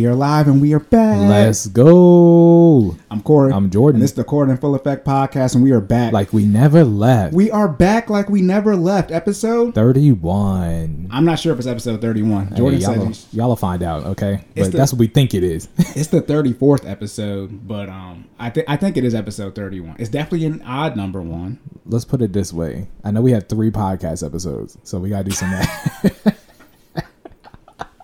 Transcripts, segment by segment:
We are live and we are back. Let's go. I'm Corey. I'm Jordan. And this is the Corey and Full Effect podcast, and we are back. Like we never left. we are back like we never left. Episode. 31. I'm not sure if it's episode 31. Hey, Jordan y'all, said will, y'all will find out, okay? It's But the- that's what we think it is. it's the 34th episode, but um, I think I think it is episode 31. It's definitely an odd number one. Let's put it this way. I know we have three podcast episodes, so we gotta do some math.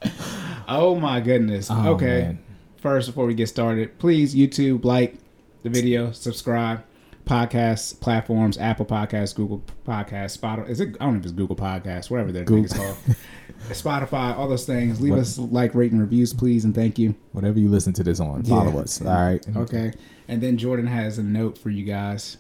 Oh my goodness. Oh, okay. man. First, before we get started, please YouTube like the video, subscribe. Podcast platforms: Apple Podcasts, Google Podcasts, Spotify. Is it? I don't know if it's Google Podcasts, whatever their thing is called. Spotify, all those things. Leave What- us like, rate, and reviews, please, and thank you. Whatever you listen to this on, follow Yeah. us. All right. Okay. And then Jordan has a note for you guys.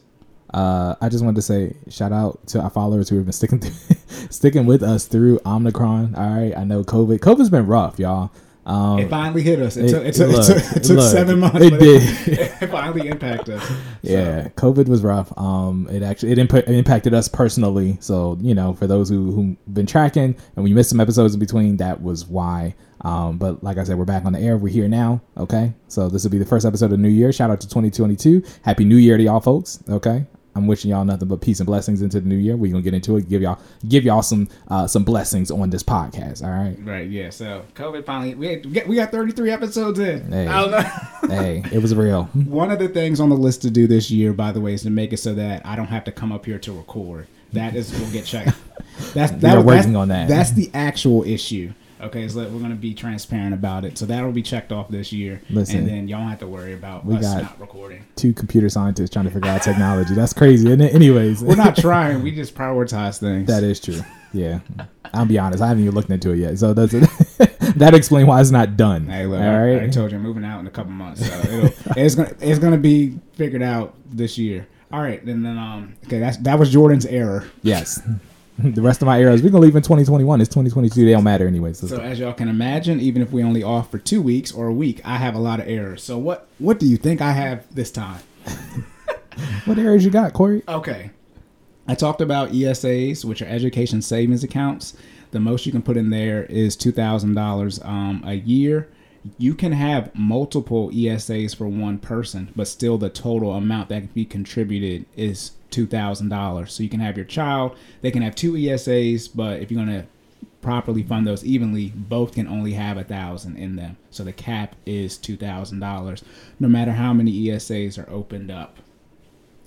Uh, I just wanted to say shout out to our followers who have been sticking sticking with us through Omicron. All right. I know COVID. COVID's been rough, y'all. Um, It finally hit us. It, it- took, it, took, look, it took, it took look, seven months. it did. It, finally impacted us. Yeah, COVID was rough. Um, it actually it, imp- impacted us personally. So you know, for those who who've been tracking and we missed some episodes in between, that was why. Um, but like I said, we're back on the air. We're here now. Okay, so this will be the first episode of New Year. Shout out to 2022. Happy New Year to y'all folks. Okay. I'm wishing y'all nothing but peace and blessings into the new year. We're gonna get into it. Give y'all give y'all some uh, some blessings on this podcast. All right. Right. Yeah. So COVID finally. We had, we got- we got 33 episodes in. Hey. I don't know. hey, it was real. One of the things on the list to do this year, by the way, is to make it so that I don't have to come up here to record. That is, we'll get checked. That's that, are that's- working on that. That's the actual issue. Okay, so we're gonna be transparent about it. So that'll be checked off this year, Listen. and then y'all don't have to worry about We us got- not recording. Two computer scientists trying to figure out technology. That's crazy, isn't it? Anyways, We're not trying. We just prioritize things. That is true. Yeah, I'll be honest. I haven't even looked into it yet, so that's that explain why it's not done. Hey, look, All I, I told you I'm moving out in a couple months, so it'll, it's gonna it's gonna be figured out this year. All right, then then um okay that's that was Jordan's error. yes. the rest of my errors we're gonna leave in 2021. It's 2022. They don't matter anyway. So, So as y'all can imagine, even if we only off for two weeks or a week, I have a lot of errors. So what what do you think I have this time? what errors you got, Corey? Okay. I talked about ESAs, which are education savings accounts. The most you can put in there is two thousand dollars um, a year. You can have multiple ESAs for one person, but still the total amount that can be contributed is two thousand dollars. So you can have your child; they can have two ESAs, but if you're gonna properly fund those evenly, both can only have a thousand in them. So the cap is two thousand dollars, no matter how many ESAs are opened up.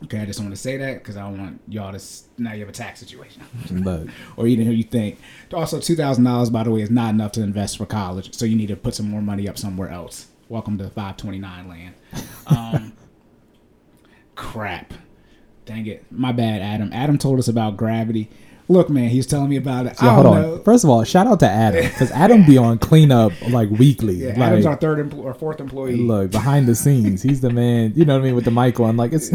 Okay, I just want to say that because I don't want y'all to now you have a tax situation, or even who you think. Also, two thousand dollars, by the way, is not enough to invest for college, so you need to put some more money up somewhere else. Welcome to five twenty nine land. Um, crap, dang it, my bad, Adam. Adam told us about gravity. Look, man, he's telling me about it. yeah, I hold on. know. First of all, shout out to Adam because Adam be on cleanup like weekly. Yeah, like, Adam's our third empl- or fourth employee. Look behind the scenes, he's the man. You know what I mean with the mic on, like it's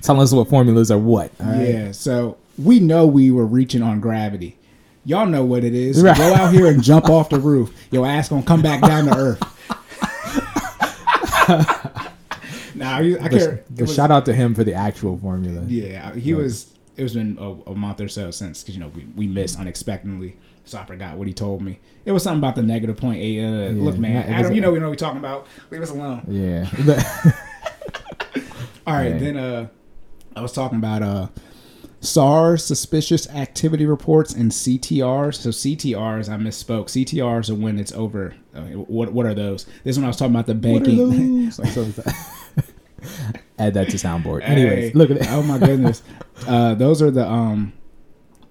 telling us what formulas are what. right? Yeah, so we know we were reaching on gravity. Y'all know what it is. Right. Go out here and jump off the roof. Your ass gonna come back down to earth. nah, I But, care. but shout out to him for the actual formula. Yeah, he was. It was been a, a month or so since because you know we, we missed unexpectedly, so I forgot what he told me. It was something about the negative point eight. Uh, look, man, yeah, was Adam, you know we know what we're talking about. Leave us alone. Yeah. All right, Yeah. then uh, I was talking about uh, SARS suspicious activity reports and CTRs. So CTRs, I misspoke. CTRs are when it's over. Uh, what what are those? This is when I was talking about the What are banking. those? Like, so it's- Add that to soundboard. Anyways, Hey, look at it. Oh my goodness, uh, those are the um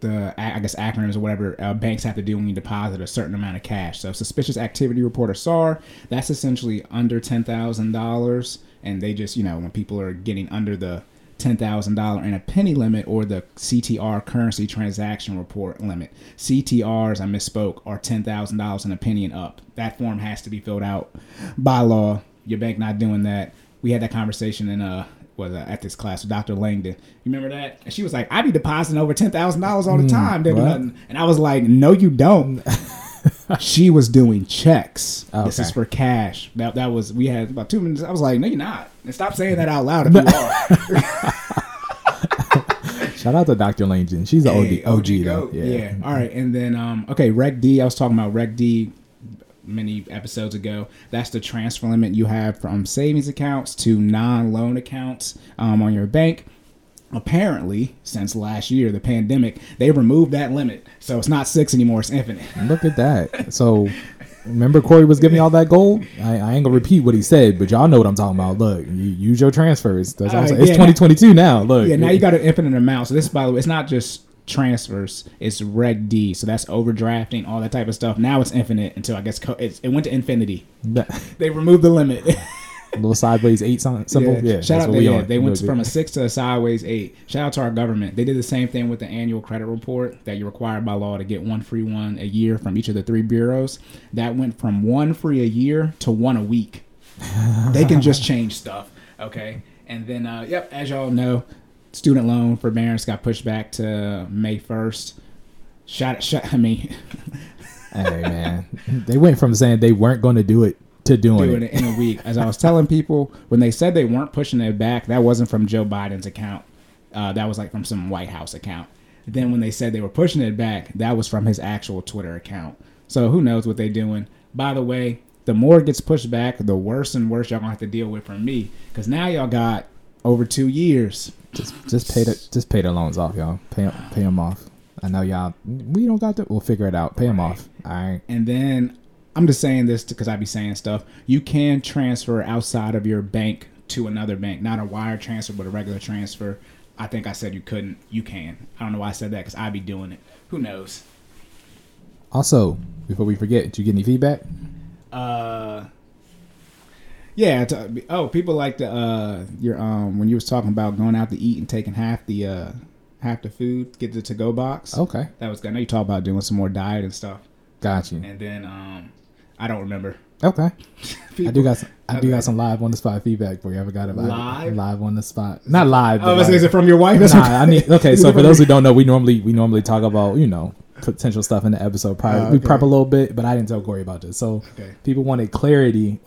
the I guess acronyms or whatever uh, banks have to do when you deposit a certain amount of cash. So suspicious activity report or SAR, that's essentially under ten thousand dollars, and they just you know when people are getting under the ten thousand dollar and a penny limit or the CTR currency transaction report limit. CTRs, I misspoke, are ten thousand dollars and a penny and up. That form has to be filled out by law. Your bank not doing that. We had that conversation in uh was uh, at this class with Dr. Langdon. You remember that? And she was like, "I be depositing over ten thousand dollars all the time." Didn't nothing. And I was like, "No, you don't." she was doing checks. This is for cash. That that was we had about two minutes. I was like, "No, you're not." And stop saying that out loud if you are. Shout out to Dr. Langdon. She's the Hey, OG, OG, though. goat. Yeah. All right. And then, um, okay, Reg D. I was talking about Reg D many episodes ago. That's the transfer limit you have from savings accounts to non-loan accounts um, on your bank. Apparently, since last year, the pandemic, they removed that limit, so it's not six anymore; it's infinite. Look at that. So remember Corey was giving me all that gold? I, I ain't gonna repeat what he said, but y'all know what I'm talking about. Look, you use your transfers. That's Uh, saying. It's 2022 now. Look. Yeah, now you got an infinite amount. So this, by the way, it's not just transfers; it's Reg D. So that's overdrafting, all that type of stuff. Now it's infinite until I guess co- it's, it went to infinity. They removed the limit. a little sideways eight sign- symbol. Yeah, Shout out. They, we yeah, they went from a six to a sideways eight. Shout out to our government. They did the same thing with the annual credit report that you're required by law to get one free one a year from each of the three bureaus. That went from one free a year to one a week. they can just change stuff. Okay. And then, uh, yep, as y'all know, student loan forbearance got pushed back to May 1st. Shot, shot, I mean, Hey man, they went from saying they weren't going to do it to doing, doing it. it in a week. As I was telling people, when they said they weren't pushing it back, that wasn't from Joe Biden's account. Uh, that was like from some White House account. Then when they said they were pushing it back, that was from his actual Twitter account. So who knows what they're doing? By the way, the more it gets pushed back, the worse and worse y'all gonna have to deal with from me. Because now y'all got over two years. Just just pay the just pay the loans off, y'all. Pay pay them off. I know y'all. We don't got to. We'll figure it out. Pay them off. All right. And then I'm just saying this because I be saying stuff. You can transfer outside of your bank to another bank, not a wire transfer, but a regular transfer. I think I said you couldn't. You can. I don't know why I said that because I be doing it. Who knows? Also, before we forget, did you get any feedback? Uh, yeah. T- oh, people like the uh your um when you was talking about going out to eat and taking half the uh half the food, get the to go box. Okay, That was good. I know you talk about doing some more diet and stuff. got you. And then um, I don't remember. Okay, I do got some, I do Okay. got some live on the spot feedback for you. I forgot about Live? it. Live on the spot. Not live. Oh, like- is it from your wife? That's nah, okay. I need. Okay, so for those who don't know, we normally we normally talk about you know potential stuff in the episode. Probably Oh, we prep a little bit, but I didn't tell Corey about this. So Okay. people wanted clarity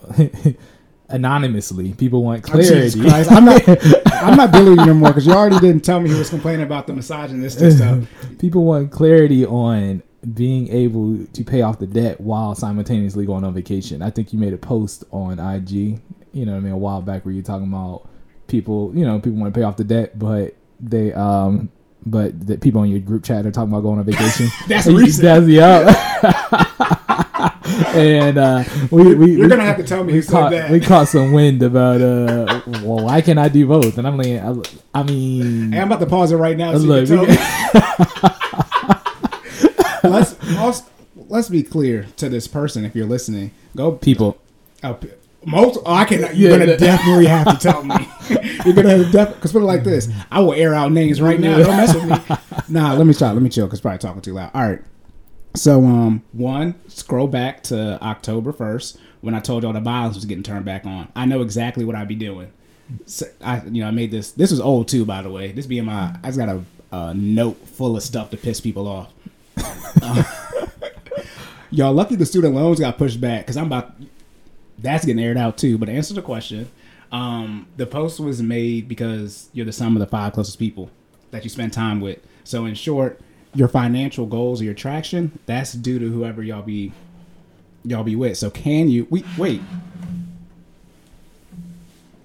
anonymously. People want Oh, clarity. Christ. I'm not. I'm not dealing with you no more because you already didn't tell me he was complaining about the misogynistic stuff. people want clarity on being able to pay off the debt while simultaneously going on vacation. I think you made a post on IG, you know what I mean, a while back where you're talking about people, you know, people want to pay off the debt, but they um but the people in your group chat are talking about going on vacation. That's recent. That's yeah. And uh we, we You're we- gonna have to tell me we said caught, that. we caught some wind about uh well why can't I do both? And I'm like I, I mean Hey, I'm about to pause it right now. So Look, you can tell me. let's let's let's be clear to this person if you're listening. Go people Oh, most, oh, I can. You're Yeah, gonna that- definitely have to tell me. you're gonna have def because put it like this. I will air out names right now. Don't mess with me. Nah, let me try. Let me chill because probably talking too loud. All right. So um, one scroll back to October first when I told y'all the violence was getting turned back on. I know exactly what I'd be doing. So, I you know I made this. This was old too, by the way. This being my, I just got a, a note full of stuff to piss people off. Uh, y'all lucky the student loans got pushed back because I'm about that's getting aired out too. But to answer the question, um, the post was made because you're the sum of the five closest people that you spend time with. So in short, your financial goals or your traction, that's due to whoever y'all be y'all be with. So can you we wait.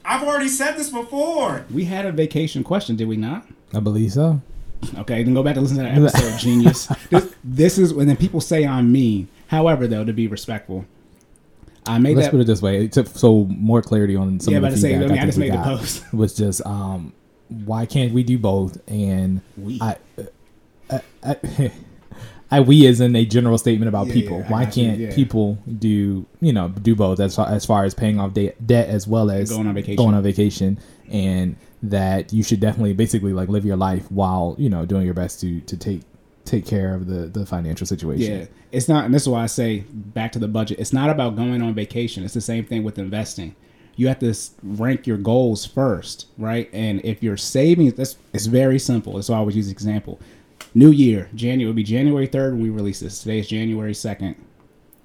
I've already said this before. We had a vacation question, did we not? I believe so. Okay, then go back and listen to that episode, genius. This, this is when then people say I'm mean. However, though, to be respectful, I made Let's that. put it this way. To, so more clarity on some Yeah, of about the to say, feedback I mean, I think just made the post. was just um, why can't we do both? And We. I, uh, I, I we as in a general statement about Yeah, people. yeah, why can't yeah. people do you know do both as far as far as paying off de- debt as well as Going on vacation. going on vacation and that you should definitely basically like live your life while you know doing your best to to take take care of the the financial situation. Yeah, it's not, and this is why I say back to the budget. It's not about going on vacation. It's the same thing with investing. You have to rank your goals first, right? And if you're saving, that's it's very simple. That's why I always use example. New year, January will be January third when we release this. Today is January second,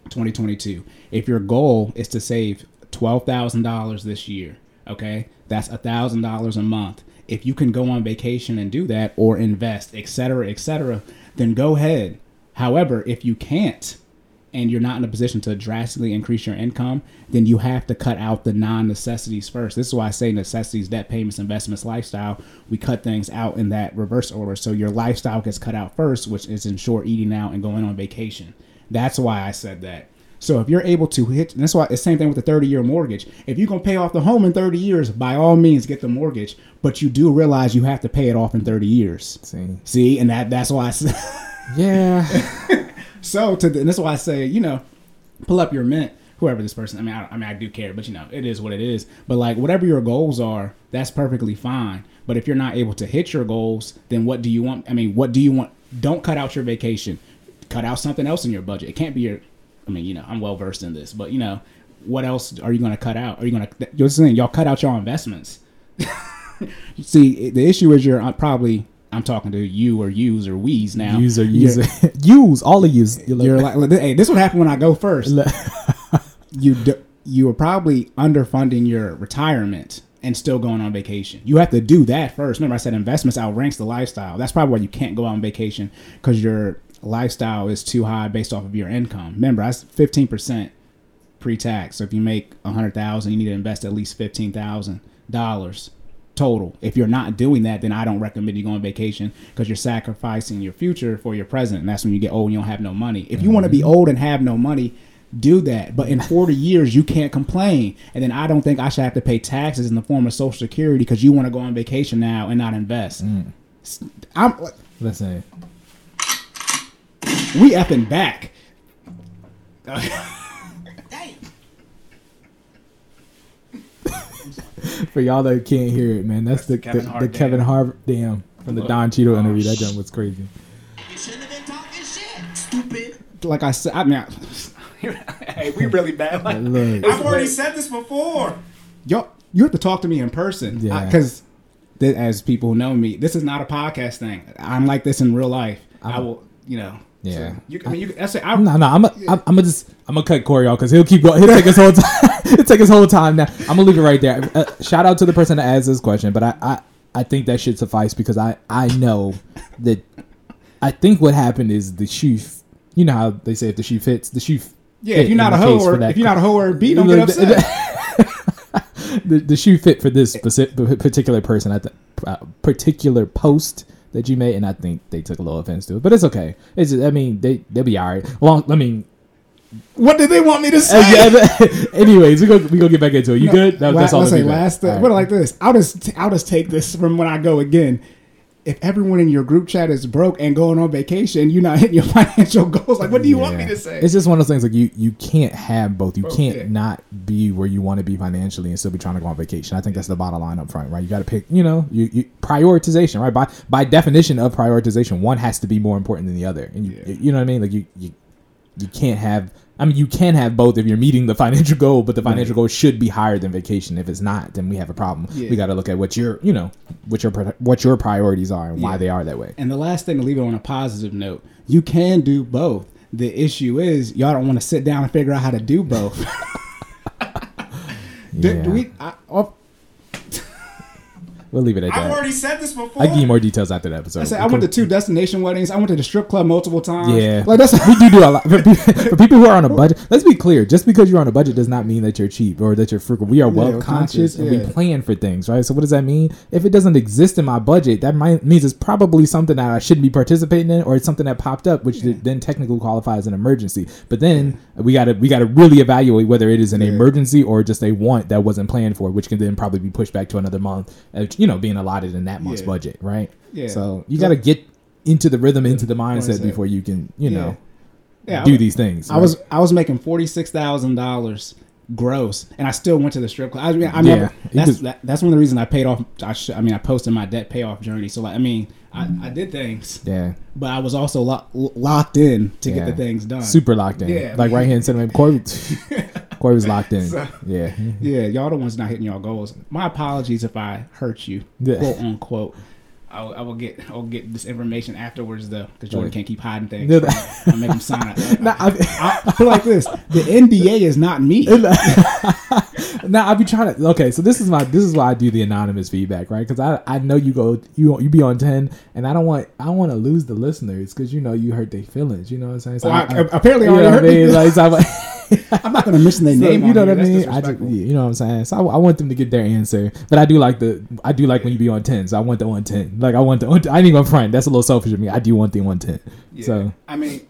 2022. If your goal is to save twelve thousand dollars this year, okay, that's a thousand dollars a month. If you can go on vacation and do that, or invest, etc., etc., then go ahead. However, if you can't, and you're not in a position to drastically increase your income, then you have to cut out the non necessities first. This is why I say necessities, debt payments, investments, lifestyle. We cut things out in that reverse order. So your lifestyle gets cut out first, which is in short eating out and going on vacation. That's why I said that. So if you're able to hit, and that's why it's the same thing with the 30 year mortgage. If you're gonna pay off the home in 30 years, by all means get the mortgage. But you do realize you have to pay it off in 30 years. See, See, and that that's why I said. yeah, So to the, and that's why I say, you know, pull up your mint, whoever this person. I mean, I, I mean, I do care, but you know, it is what it is. But like, whatever your goals are, that's perfectly fine. But if you're not able to hit your goals, then what do you want? I mean, what do you want? Don't cut out your vacation. Cut out something else in your budget. It can't be your. I mean, you know, I'm well versed in this, but you know, what else are you going to cut out? Are you going to? You're saying y'all cut out your investments. See, the issue is you're uh, probably. I'm talking to you or yous or we's now. use or You're- use use all of use. you're like, hey, this would happen when I go first. you d- you are probably underfunding your retirement and still going on vacation. You have to do that first. Remember, I said investments outranks the lifestyle. That's probably why you can't go out on vacation because your lifestyle is too high based off of your income. Remember, that's fifteen percent pre-tax. So if you make a hundred thousand, you need to invest at least fifteen thousand dollars total. If you're not doing that, then I don't recommend you go on vacation because you're sacrificing your future for your present, and that's when you get old and you don't have no money. If you want to be mm-hmm. old and have no money, do that. But in 40 years, you can't complain. And then I don't think I should have to pay taxes in the form of Social Security because you want to go on vacation now and not invest. Mm. I'm Listen, we effing back. for y'all that can't hear it, man, that's, the, Kevin the, Hart the Kevin damn. Hart damn from the Don Cheeto oh, interview. That jump was crazy. You shouldn't have been talking shit, stupid. Like I said, I mean, I, hey, we really bad. Like, Look, I've already said this before. yo, you have to talk to me in person. Yeah. Because as people know me, this is not a podcast thing. I'm like this in real life. I will, you know. Yeah. so you, I mean, you, that's it. I, No, no, I'm a, I'm, I'm gonna just I'm gonna cut Corey off because he'll keep going. He'll take his whole time. he'll take his whole time now. I'm gonna leave it right there. Uh, shout out to the person that asked this question, but I, I I think that should suffice because I I know that I think what happened is the shoe. You know how they say if the shoe fits, the shoe. yeah, fit if you're not a hoe or if you're not a hoe or beat, don't get upset. the, the shoe fit for this specific particular person at the uh, particular post that you made, and I think they took a little offense to it, but it's okay. It's I mean they they'll be all right. Well, I mean what did they want me to say? Uh, anyways, we go we go get back into it. You good? That, La- that's all. let's say last. Uh, right. What like this? I'll just I'll just take this from when I go again. If everyone in your group chat is broke and going on vacation, you're not hitting your financial goals. Like, what do you want me to say? It's just one of those things like you you can't have both. You can't yeah. not be where you want to be financially and still be trying to go on vacation. I think that's the bottom line up front, right? You got to pick. You know, you, you prioritization, right? By by definition of prioritization, one has to be more important than the other, and you Yeah. you know what I mean. Like you you you can't have. I mean, you can have both if you're meeting the financial goal, but the financial goal should be higher than vacation. If it's not, then we have a problem. Yeah. We got to look at what your, you know, what your what your priorities are and why they are that way. And the last thing to leave it on a positive note, you can do both. The issue is y'all don't want to sit down and figure out how to do both. do, Yeah. do we? I, We'll leave it at that. I've already said this before. I give you more details after the episode. I said I went to two destination weddings. I went to the strip club multiple times. Yeah, like that's we do do a lot for, for people who are on a budget. Let's be clear: just because you're on a budget does not mean that you're cheap or that you're frugal. We are well we're conscious conscious, and we plan for things, right? So what does that mean? If it doesn't exist in my budget, that might, means it's probably something that I shouldn't be participating in, or it's something that popped up, which then technically qualifies as an emergency. But then we got to we got to really evaluate whether it is an Yeah. emergency or just a want that wasn't planned for, which can then probably be pushed back to another month. uh, You know, being allotted in that month's Yeah. budget, right? Yeah. So you got to get into the rhythm, into the mindset Mindset. before you can, you Yeah. know, yeah, do these things. I was I was making forty six thousand dollars gross, and I still went to the strip club. I mean, I Yeah. That's was- that, that's one of the reasons I paid off. I, sh- I mean, I posted my debt payoff journey. So like, I mean, I, I did things, yeah, but I was also lo- locked in to yeah. get the things done. Super locked in. Yeah. like right hand sentiment. Corey, Corey was locked in. So- yeah, Yeah, y'all the ones not hitting y'all goals. My apologies if I hurt you, Yeah. quote unquote. I'll, I will get I'll get this information afterwards though, because Jordan Right. can't keep hiding things. No, So I'll make him sign it. Nah, I- I feel like this: the NBA is not me. now I'll be trying to. Okay, so this is my this is why I do the anonymous feedback, right? Because I I know you go you you be on ten, and I don't want I don't want to lose the listeners because you know you hurt their feelings. You know what I'm saying? So Well, I- I- apparently I you know already what I hurt mean? Like, so I'm- not going to mention their So, name. you know what I mean? I just, you know what I'm saying. So I, I want them to get their answer, but I do like the I do like when you be on ten. So I want the on ten. Like I want the on, I ain't gonna front. That's a little selfish of me. I do want the on ten. Yeah. So I mean,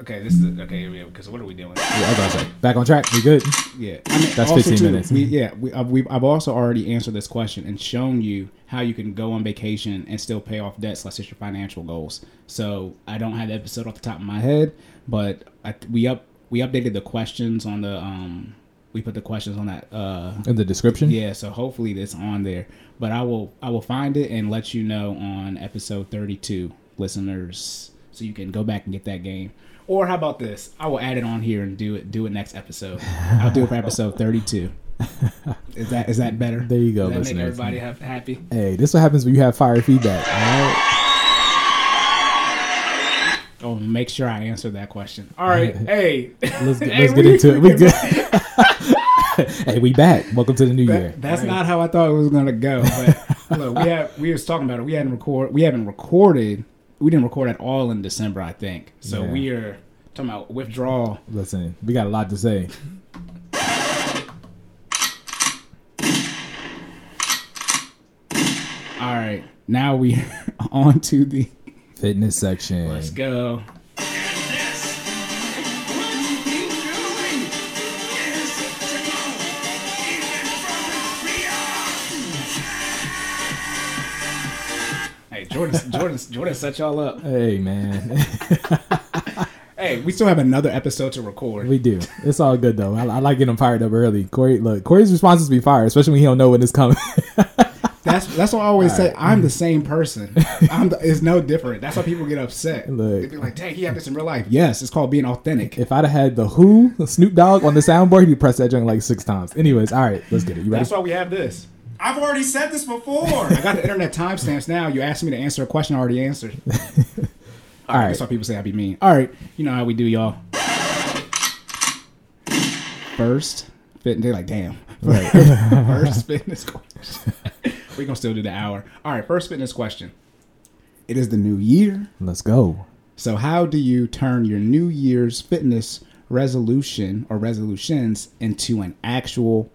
okay, this is okay. Because what are we doing? yeah, say, back on track. We good. Yeah, I mean, that's fifteen too, minutes. We, yeah, we, I've, we've, I've also already answered this question and shown you how you can go on vacation and still pay off debt slash hit your financial goals. So I don't have the episode off the top of my head, but I, we up we updated the questions on the um we put the questions on that uh In the description. yeah so hopefully it's on there. But i will i will find it and let you know on episode 32 listeners so you can go back and get that game. Or how about this? I will add it on here and do it do it next episode. I'll do it for episode 32 is that is that better? There you go, Does that make everybody happy? Hey, this is what happens when you have fire feedback. All right. Oh make sure i answer that question all right hey Let's get, Hey, let's get into it. We good. hey, we back. Welcome to the new year. That- that's not how I thought it was gonna go. But look, we have we was talking about it. We hadn't record. We haven't recorded. We didn't record at all in December, I think. So Yeah. we are talking about withdrawal. Listen, we got a lot to say. All right, now we on to the. Fitness section. Let's go. Hey, Jordan, Jordan, Jordan set y'all up. Hey man, Hey, we still have another episode to record. we do. It's all good though. I, I like getting them fired up early. Corey, look, Corey's response is to be fired, especially when he don't know when it's coming. That's that's what I always say. I'm the same person. I'm the, it's no different. That's why people get upset. Look. They be like, "Dang, he had this in real life." Yes, it's called being authentic. if I'd have had the Who Snoop Dogg on the soundboard, he'd press that joint like six times. Anyways, all right, let's get it. You ready? That's why we have this. I've already said this before. I got the internet timestamps now. You asked me to answer a question I already answered. All right, right. That's why people say I be mean. All right, you know how we do, y'all. First, fit. They're like, damn. Right. first fitness question. We're gonna still do the hour. All right, first fitness question. It is the new year. Let's go. So, how do you turn your New Year's fitness resolution or resolutions into an actual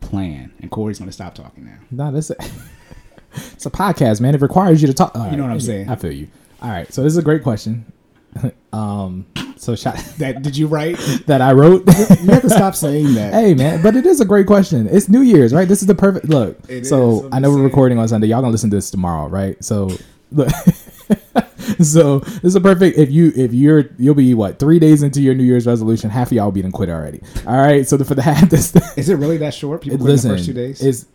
plan? And Corey's going to stop talking now. Nah, that's a, it's a podcast, man. It requires you to talk. All You know right, what I'm saying. I feel you. All right, so this is a great question. um, so shot That did you write? that I wrote. You have to stop saying that. hey man, but it is a great question. It's New Year's, right? This is the perfect look. It so I'm know we're recording on Sunday. Y'all gonna listen to this tomorrow, right? So look. so this is a perfect if you if you're you'll be what three days into your New Year's resolution, half of y'all be done quit already. All right, so the, for the half this Is it really that short? People listen, the first two days. Is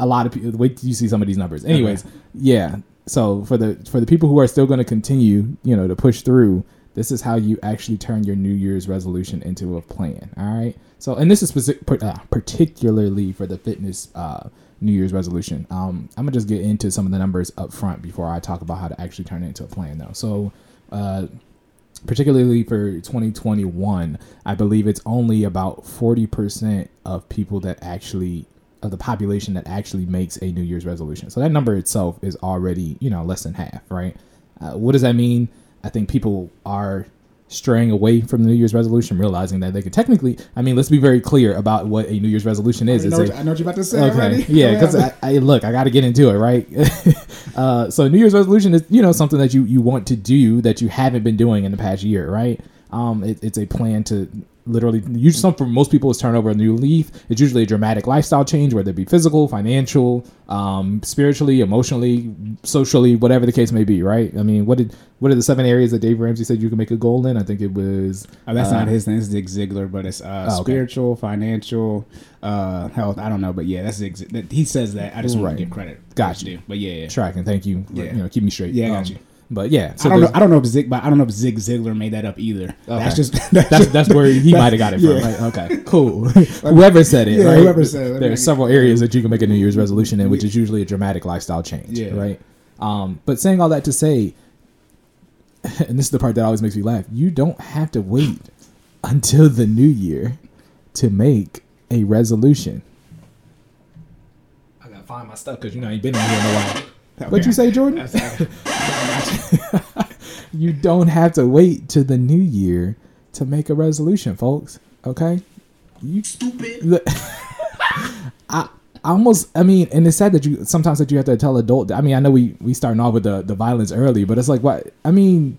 a lot of people. Wait till you see some of these numbers. Anyways, yeah. So for the for the people who are still going to continue, you know, to push through, this is how you actually turn your New Year's resolution into a plan. All right. So and this is specific, uh, particularly for the fitness uh, New Year's resolution. Um, I'm gonna just get into some of the numbers up front before I talk about how to actually turn it into a plan, though. So. Uh, particularly for 2021 i believe it's only about 40% of people that actually of the population that actually makes a new year's resolution so that number itself is already you know less than half right uh, what does that mean i think people are straying away from the new year's resolution realizing that they could technically i mean let's be very clear about what a new year's resolution is I know, a- what, I know what you're about to say. Okay. already. Yeah, because. I, I look, I got to get into it, right? uh, so New Year's resolution is you know something that you you want to do that you haven't been doing in the past year, right? Um, it, it's a plan to literally usually some for most people is turn over a new leaf. It's usually a dramatic lifestyle change, whether it be physical, financial, um, spiritually, emotionally, socially, whatever the case may be, right? I mean, what did what are the seven areas that Dave Ramsey said you can make a goal in? I think it was Oh, that's uh, not his name. It's Zig Ziglar, but it's uh, Oh, okay. spiritual, financial, uh, health. I don't know, but yeah, that's that- He says that. I just want to give credit. Got you. But yeah, yeah. tracking. Thank you. Yeah. You know, keep me straight. Yeah, I got Um, you. But yeah, so I don't know. I don't know if Zig, but I don't know if Zig Ziglar made that up either. That's just that's, that's that's where he might have got it from. Yeah. Right? Okay, cool. whoever said it, Yeah, right? whoever said it. There are not several areas that you can make a New Year's resolution in, which is usually a dramatic lifestyle change, Yeah. right? Um, but saying all that to say, and this is the part that always makes me laugh, you don't have to wait until the new year to make a resolution. I gotta find my stuff because you know I ain't been in here in a while. What'd you say, Jordan? you don't have to wait to the new year to make a resolution, folks. Okay? You Stupid. I I almost I mean, and it's sad that you sometimes that you have to tell adult I mean, I know we we starting off with the the violence early, but it's like what I mean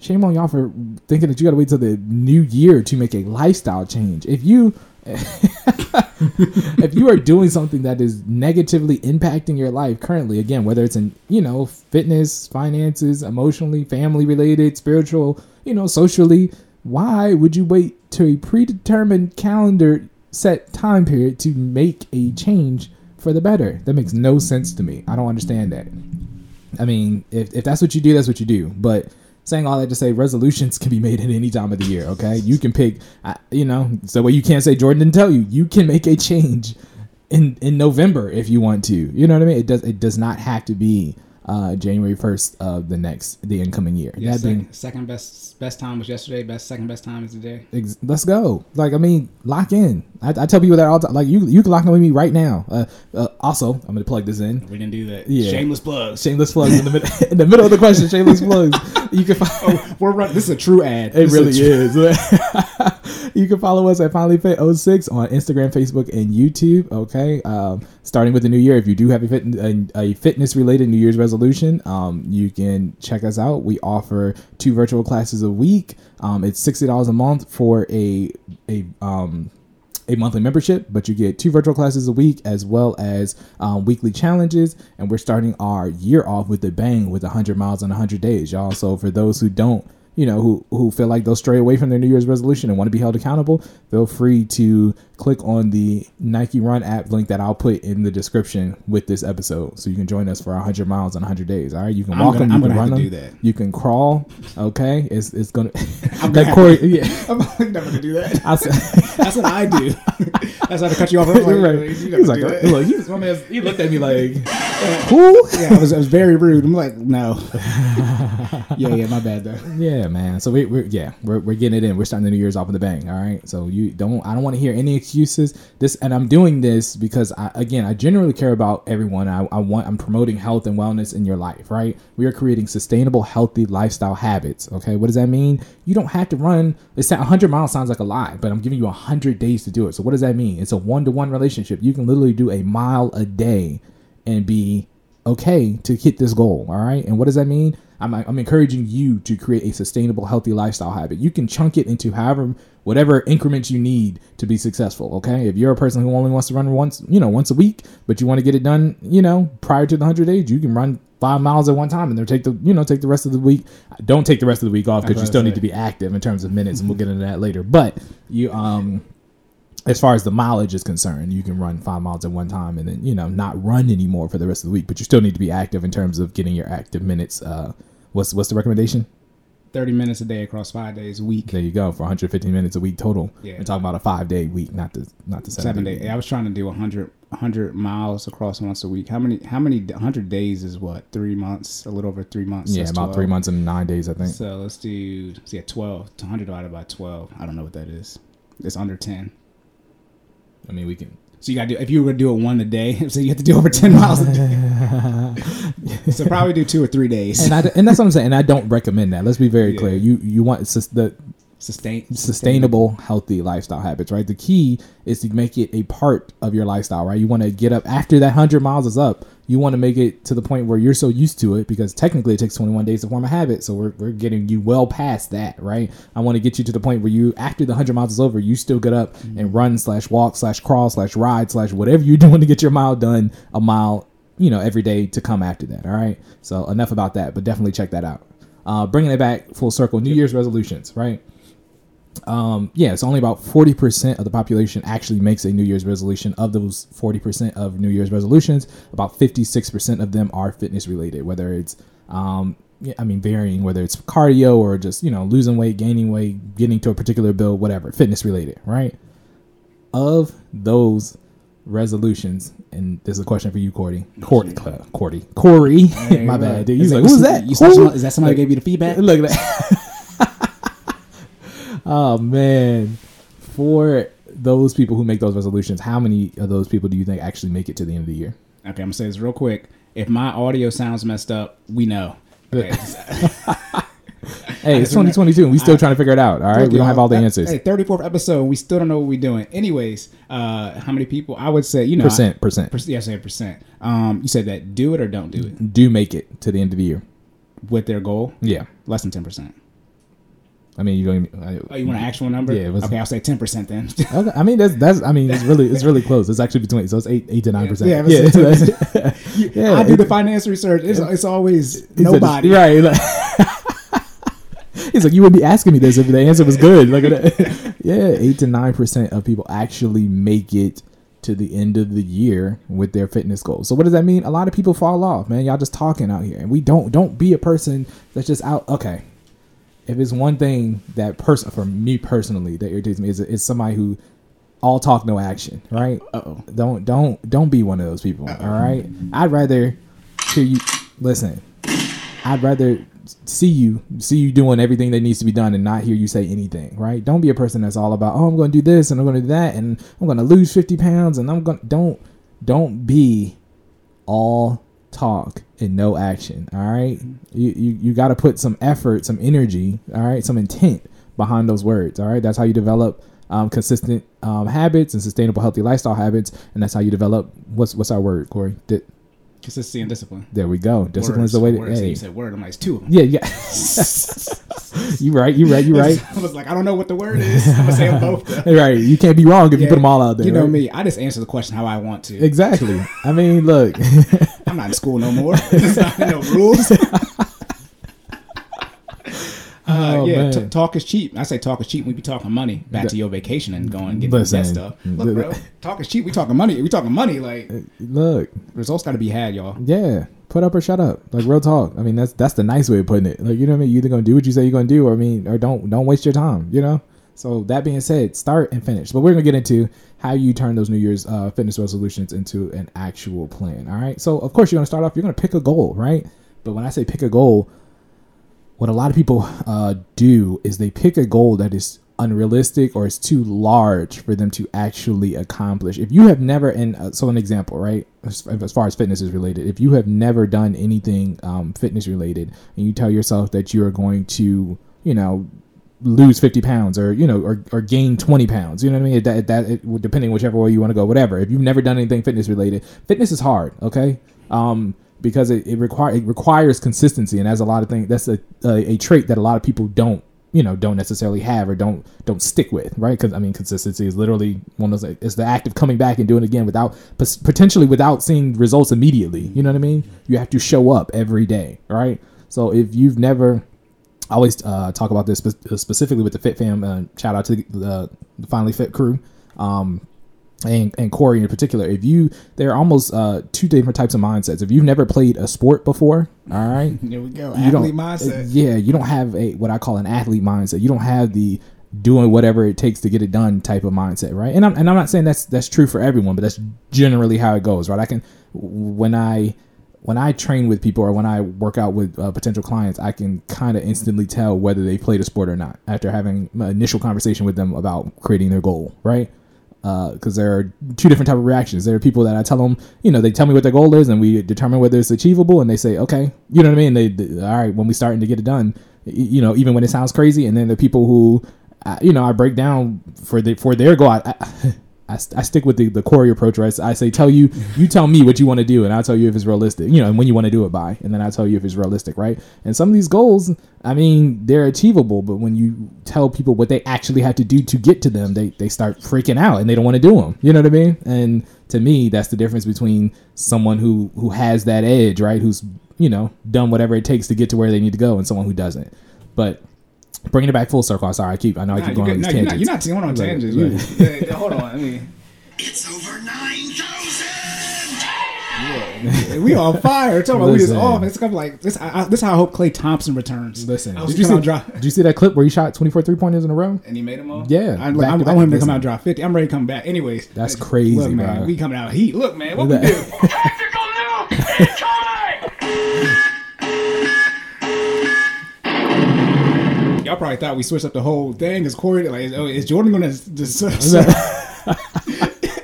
shame on y'all for thinking that you gotta wait till the new year to make a lifestyle change. If you if you are doing something that is negatively impacting your life currently, again, whether it's in, you know, fitness, finances, emotionally, family related, spiritual, you know, socially, why would you wait to a predetermined calendar set time period to make a change for the better? That makes no sense to me. I don't understand that. I mean, if, if that's what you do, that's what you do. But saying all that to say, resolutions can be made at any time of the year. Okay, you can pick. You know, so what you can't say Jordan didn't tell you. You can make a change in in November if you want to. You know what I mean? It does. It does not have to be uh, January first of the next the incoming year. Yeah, that being second, second best best time was yesterday. Best second best time is today. Ex- let's go. Like, I mean, lock in. I, I tell people that all the time. Like, you you can lock in with me right now. Uh, uh, also, I'm gonna plug this in. We didn't do that. Yeah. Shameless plugs. Shameless plugs in the middle in the middle of the question. Shameless plugs. You can find. We're run- this is a true ad. It This really is. you can follow us at FinallyFit06 on Instagram, Facebook, and YouTube. Okay. Um, starting with the new year, if you do have a, fit, a, a fitness related New Year's resolution, um, you can check us out. We offer two virtual classes a week. Um, it's $60 a month for a, a, um, a monthly membership, but you get two virtual classes a week as well as um, weekly challenges. And we're starting our year off with a bang with 100 miles in 100 days, y'all. So for those who don't, you know, who, who feel like they'll stray away from their New Year's resolution and want to be held accountable, feel free to click on the Nike Run app link that I'll put in the description with this episode. So you can join us for 100 miles in 100 days. All right. You can I'm walk gonna- them, you I'm can gonna run them, to do that. you can crawl. Okay. It's, it's going to, gonna that Corey, to- yeah. I'm never gonna do that. I said, That's what I do. That's how to cut you off. I'm like, right. you He was like, that. look, he, was, my man, he looked at me like, who? yeah, I was, I was very rude. I'm like, no. yeah, yeah, my bad though. Yeah, man. So we, we're yeah, we're, we're getting it in. We're starting the New Year's off with a bang. All right. So you don't. I don't want to hear any excuses. This and I'm doing this because I again I genuinely care about everyone. I, I want. I'm promoting health and wellness in your life. Right. We are creating sustainable, healthy lifestyle habits. Okay. What does that mean? You don't have to run. It's 100 miles sounds like a lot, but I'm giving you 100 days to do it. So what does that mean? It's a one to one relationship. You can literally do a mile a day and be okay to hit this goal. All right. And what does that mean? I'm, I'm encouraging you to create a sustainable, healthy lifestyle habit. You can chunk it into however, whatever increments you need to be successful. Okay. If you're a person who only wants to run once, you know, once a week, but you want to get it done, you know, prior to the 100 days, you can run five miles at one time and then take the, you know, take the rest of the week. Don't take the rest of the week off because you still need to be active in terms of minutes and we'll get into that later. But you, um, as far as the mileage is concerned, you can run five miles at one time and then, you know, not run anymore for the rest of the week, but you still need to be active in terms of getting your active minutes. Uh, what's, what's the recommendation? 30 minutes a day across five days a week. There you go for 115 minutes a week total. Yeah. We're talking about a five day week, not the, not the seven, Seven day. days. I was trying to do 100, 100 miles across once a week. How many? How many? 100 days is what? Three months? A little over three months. Yeah, about 12. three months and nine days, I think. So let's do. Yeah, 12. 100 divided by 12. I don't know what that is. It's under 10. I mean, we can. So you got to do if you were to do it one a day. So you have to do over 10 miles a day. so probably do two or three days. And I, and that's what I'm saying. And I don't recommend that. Let's be very Yeah. clear. You you want it's just the Sustain sustainable, healthy lifestyle habits, right? The key is to make it a part of your lifestyle, right? You want to get up after that 100 miles is up. You want to make it to the point where you're so used to it because technically it takes 21 days to form a habit. So we're, we're getting you well past that, right? I want to get you to the point where you, after the 100 miles is over, you still get up and run slash walk slash crawl slash ride slash whatever you're doing to get your mile done a mile, you know, every day to come after that, all right? So enough about that, but definitely check that out. Uh, bringing it back full circle, New Year's resolutions, right? Um, yeah, it's only about 40% of the population actually makes a New Year's resolution. Of those 40% of New Year's resolutions, about 56% of them are fitness related, whether it's, um, yeah, I mean, varying, whether it's cardio or just, you know, losing weight, gaining weight, getting to a particular build, whatever, fitness related, right? Of those resolutions, and this is a question for you, Cordy. Cordy, uh, Cordy, Corey. My bad, dude. Is He's that- like, who's that? You Who?" is that somebody who gave you the feedback? Look at that. Oh man, for those people who make those resolutions, how many of those people do you think actually make it to the end of the year? Okay, I'm gonna say this real quick. If my audio sounds messed up, we know. Okay. Hey, it's 2022, and we still trying to figure it out. All right, we don't have all the answers. Hey, 34th episode, we still don't know what we're doing. Anyways, uh, how many people? I would say, you know, Percent, percent. Per, yeah, say percent. Um, you said that do it or don't do it Do make it to the end of the year? with their goal. Yeah, Less than 10 percent. I mean, you going? I, Oh, you want an actual number? Yeah, it was- okay, I'll say 10 percent then. Okay, I mean that's that's I mean it's really it's really close. It's actually between so it's eight eight to nine percent. Yeah, yeah, it's- yeah. yeah. I do the finance research. It's, it's always said- nobody. right? like- He's like, you would be asking me this if the answer was good. Look at that. yeah, eight to nine percent of people actually make it to the end of the year with their fitness goals. So what does that mean? A lot of people fall off, man. Y'all just talking out here, and we don't don't be a person that's just out. Okay, if it's one thing that person for me personally that irritates me is is somebody who all talk no action, right? Uh-oh. Don't don't don't be one of those people. All right. I'd rather hear you listen. I'd rather see you see you doing everything that needs to be done and not hear you say anything. Right? Don't be a person that's all about oh I'm going to do this and I'm going to do that and I'm going to lose fifty pounds and I'm going to don't don't be all talk and no action. All right. You you, you got to put some effort, some energy. All right, some intent behind those words. All right. That's how you develop um, consistent um, habits and sustainable healthy lifestyle habits, and that's how you develop. What's what's our word, Corey? Consistency and discipline. there we go. Discipline is the way to. words. Hey. You said word. I'm like, it's two of them. Yeah, yeah. you right. You right. You right. I was like, I don't know what the word is. I'm gonna say them both. Right. You can't be wrong if you put them all out there. You know right? me. I just answer the question how I want to. Exactly. I mean, look. I'm not in school no more. There's not no rules. Uh, Oh, yeah, t- talk is cheap. I say talk is cheap. We be talking money. Back to your vacation and going and getting Listen. that stuff. Look, bro, talk is cheap. We talking money. We talking money. Like look. results got to be had, y'all. Yeah, put up or shut up. Like real talk. I mean, that's that's the nice way of putting it. Like you know what I mean. You either gonna do what you say you're gonna do, or I mean, or don't don't waste your time. You know. So that being said, start and finish. But we're gonna get into how you turn those New Year's uh, fitness resolutions into an actual plan. All right. So of course you're gonna start off. You're gonna pick a goal, right? But when I say pick a goal, what a lot of people uh, do is they pick a goal that is unrealistic or is too large for them to actually accomplish. If you have never, and uh, so an example, right, as, as far as fitness is related, if you have never done anything um, fitness related, and you tell yourself that you are going to, you know, lose 50 pounds or you know or, or gain 20 pounds. You know what i mean? That, that it, depending whichever way you want to go whatever. If you've never done anything fitness related fitness is hard okay? Um because it, it require it requires consistency and that's a lot of things that's a, a a trait that a lot of people don't you know don't necessarily have or don't don't stick with right? Because i mean consistency is literally one of those it's the act of coming back and doing it again without potentially without seeing results immediately. You know what i mean? You have to show up every day right? So if you've never I always uh, talk about this spe- specifically with the Fit Fam. Uh, shout out to the, the Finally Fit crew, um, and and Corey in particular. If you, there are almost uh, two different types of mindsets. If you've never played a sport before, all right, Here we go. you Athlete mindset. Yeah, you don't have a what I call an athlete mindset. You don't have the doing whatever it takes to get it done type of mindset, right? And I'm and I'm not saying that's that's true for everyone, but that's generally how it goes, right? I can when I when I train with people or when I work out with uh, potential clients, I can kind of instantly tell whether they played a sport or not after having an initial conversation with them about creating their goal, right? Because there are two different type of reactions. There are people that I tell them, you know, they tell me what their goal is, and we determine whether it's achievable, and they say, okay, you know what I mean. They, they all right when we starting to get it done, you know, even when it sounds crazy, and then the people who, uh, you know, I break down for the for their goal. I, I, I, st- I stick with the, the Corey approach, right? I say, tell you, you tell me what you want to do, and I'll tell you if it's realistic, you know, and when you want to do it by, and then I'll tell you if it's realistic, right? And some of these goals, I mean, they're achievable, but when you tell people what they actually have to do to get to them, they, they start freaking out and they don't want to do them. You know what I mean? And to me, that's the difference between someone who, who has that edge, right? Who's, you know, done whatever it takes to get to where they need to go, and someone who doesn't. But bringing it back full circle, I'm sorry, I keep, I know I keep you going on good. these No, you're not, tangents. you're not going on tangents. like- You- Hey, hold on. I mean, It's over 9,000! Yeah, we on fire. Talking about we just Listen. off. It's kind of like this. I, I, this. How I hope Klay Thompson returns. Listen, did you, see, did you see that clip where he shot 24 three pointers in a row? and he made them all. Yeah, I, back I, I, want him to come out and drop fifty. I'm ready to come back. Anyways, That's look, crazy, Look, man, bro. we coming out of heat. Look, man, what we Look do? Tactical nuke Y'all probably thought we switched up the whole thing. Is Corey like? Oh, is Jordan gonna just?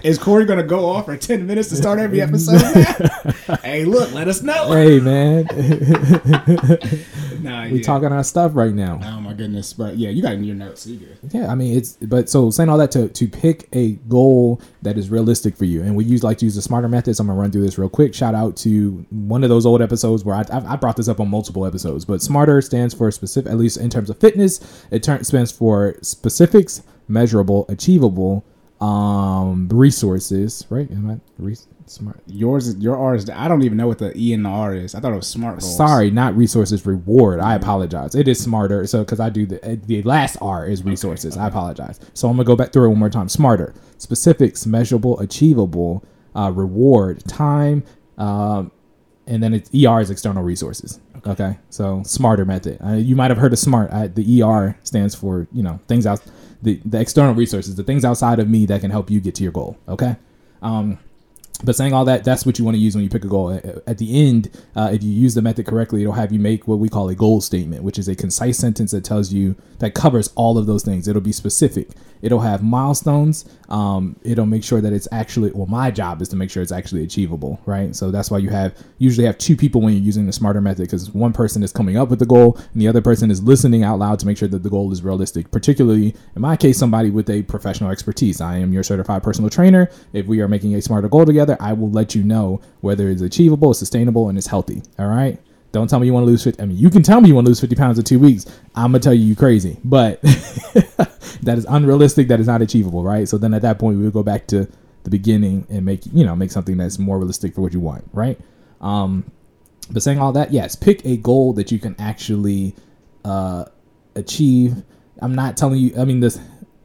is Corey gonna go off for ten minutes to start every episode? hey, look, let us know. hey man, Nah, we yeah. talking our stuff right now. Oh my goodness, but yeah, you got in your notes. So you good. Yeah, I mean it's but so saying all that to to pick a goal that is realistic for you, and we use like to use the smarter methods. I'm gonna run through this real quick. Shout out to one of those old episodes where I I, I brought this up on multiple episodes. But smarter stands for specific, at least in terms of fitness. It turn, stands for specifics, measurable, achievable, um, resources. Right? Am I re- smart? Yours, is your R is. I don't even know what the E and the R is. I thought it was smart goals. Sorry, not resources. Reward. I apologize. It is smarter. So because I do the the last R is resources. I apologize. So I'm gonna go back through it one more time. Smarter. Specifics, measurable, achievable, uh, reward, time, um, and then it's ER is external resources. Okay. So smarter method. Uh, you might have heard of smart. I, the ER stands for you know things out the the external resources, the things outside of me that can help you get to your goal. Okay. Um, but saying all that, that's what you want to use when you pick a goal. At- the end, uh, if you use the method correctly, it'll have you make what we call a goal statement, which is a concise sentence that tells you that covers all of those things. It'll be specific. It'll have milestones. Um, it'll make sure that it's actually. Well, my job is to make sure it's actually achievable, right? So that's why you have usually have two people when you're using the smarter method because one person is coming up with the goal and the other person is listening out loud to make sure that the goal is realistic. Particularly in my case, somebody with a professional expertise. I am your certified personal trainer. If we are making a smarter goal together, I will let you know whether it's achievable, sustainable, and it's healthy. All right. Don't tell me you want to lose 50. I mean, you can tell me you want to lose 50 pounds in two weeks. I'm going to tell you you're crazy, but that is unrealistic. That is not achievable. Right. So then at that point, we would go back to the beginning and make, you know, make something that's more realistic for what you want. Right. Um, but saying all that, yes, pick a goal that you can actually uh, achieve. I'm not telling you. I mean, this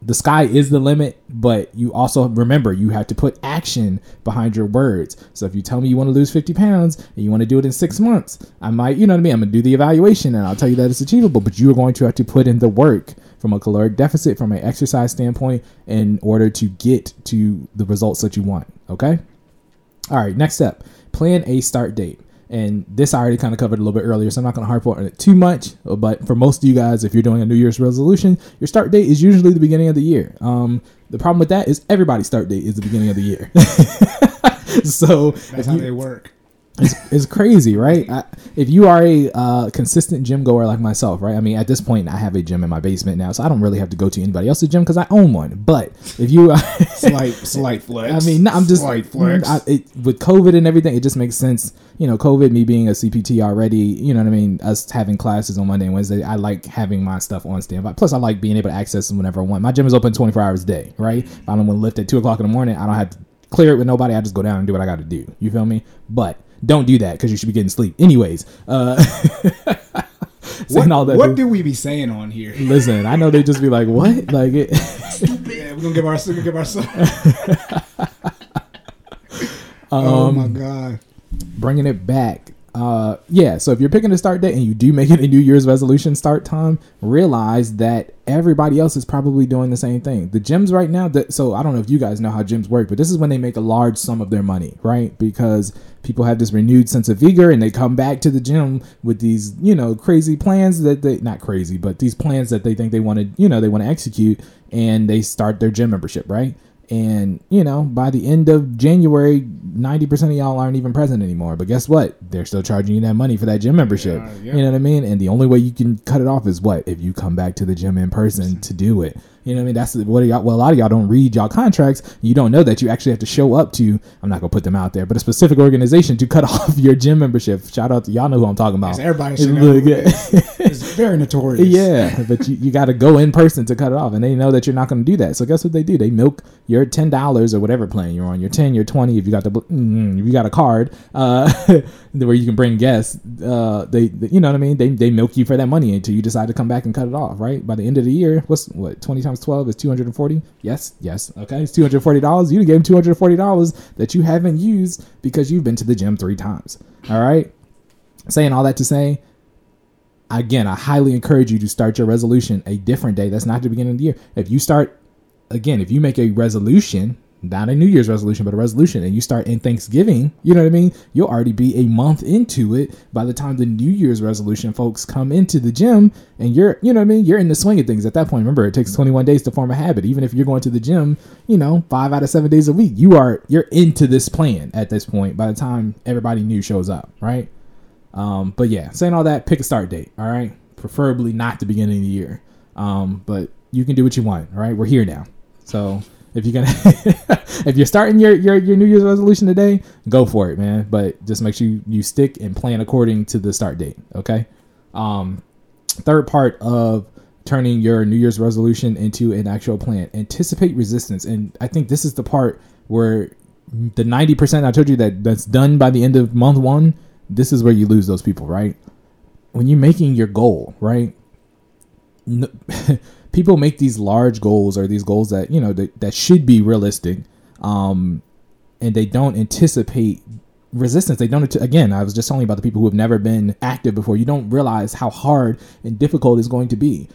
the sky is the limit, but you also remember you have to put action behind your words. So if you tell me you want to lose 50 pounds and you want to do it in six months, I might, you know what I mean? I'm gonna do the evaluation and I'll tell you that it's achievable, but you are going to have to put in the work from a caloric deficit, from an exercise standpoint, in order to get to the results that you want. Okay. All right, next step plan a start date. And this I already kind of covered a little bit earlier, so I'm not going to harp on it too much. But for most of you guys, if you're doing a New Year's resolution, your start date is usually the beginning of the year. Um, the problem with that is everybody's start date is the beginning of the year. so That's how they work. It's, it's crazy, right? I, if you are a uh, consistent gym goer like myself, right? I mean, at this point, I have a gym in my basement now, so I don't really have to go to anybody else's gym because I own one. But if you, Slight, slight flex. I mean, no, I'm just slight flex. I, it, with COVID and everything. It just makes sense. You know, COVID, me being a CPT already. You know what I mean? Us having classes on Monday and Wednesday. I like having my stuff on standby. Plus, I like being able to access them whenever I want. My gym is open 24 hours a day. Right? If I don't want to lift at two o'clock in the morning, I don't have to clear it with nobody. I just go down and do what I got to do. You feel me? But don't do that because you should be getting sleep. Anyways, uh, saying what all that. what dude, do we be saying on here? listen, I know they just be like, "What?" Like it. Yeah, we're gonna give our we're gonna give our. Um, oh my god! bringing it back. Uh, yeah. So if you're picking a start date and you do make it a New Year's resolution start time, realize that everybody else is probably doing the same thing. The gyms right now. That so I don't know if you guys know how gyms work, but this is when they make a large sum of their money, right? Because people have this renewed sense of vigor and they come back to the gym with these, you know, crazy plans that they not crazy, but these plans that they think they want to, you know, they want to execute, and they start their gym membership, right? And you know, by the end of January, ninety percent of y'all aren't even present anymore. But guess what? They're still charging you that money for that gym membership. Yeah, yeah. You know what I mean? And the only way you can cut it off is what if you come back to the gym in person to do it. You know what I mean? That's what y'all. Well, a lot of y'all don't read y'all contracts. You don't know that you actually have to show up to. I'm not gonna put them out there, but a specific organization to cut off your gym membership. Shout out to y'all know who I'm talking about. Everybody It's should know good. It's Very notorious. Yeah, but you, you got to go in person to cut it off, and they know that you're not going to do that. So guess what they do? They milk your ten dollars or whatever plan you're on. Your ten, your twenty. If you got the mm, if you got a card uh, where you can bring guests, uh, they, they you know what I mean. They they milk you for that money until you decide to come back and cut it off. Right by the end of the year, what's what twenty times twelve is two hundred and forty. Yes, yes. Okay, it's two hundred forty dollars. You gave them two hundred forty dollars that you haven't used because you've been to the gym three times. All right. Saying all that to say, again, I highly encourage you to start your resolution a different day. That's not the beginning of the year. If you start, again, if you make a resolution, not a New Year's resolution, but a resolution, and you start in Thanksgiving, you know what I mean? You'll already be a month into it by the time the New Year's resolution folks come into the gym and you're, you know what I mean? You're in the swing of things at that point. Remember, it takes 21 days to form a habit. Even if you're going to the gym, you know, five out of seven days a week, you are, you're into this plan at this point by the time everybody new shows up, right? Um, but yeah, saying all that, pick a start date. All right, preferably not the beginning of the year. Um, but you can do what you want. All right, we're here now. So if you're gonna, if you're starting your, your your New Year's resolution today, go for it, man. But just make sure you, stick and plan according to the start date. Okay. Um, third part of turning your New Year's resolution into an actual plan. Anticipate resistance, and I think this is the part where the ninety percent I told you that that's done by the end of month one this is where you lose those people, right? When you're making your goal, right? No, people make these large goals or these goals that you know that, that should be realistic, um, and they don't anticipate resistance. They don't. Again, I was just telling about the people who have never been active before. You don't realize how hard and difficult it's going to be.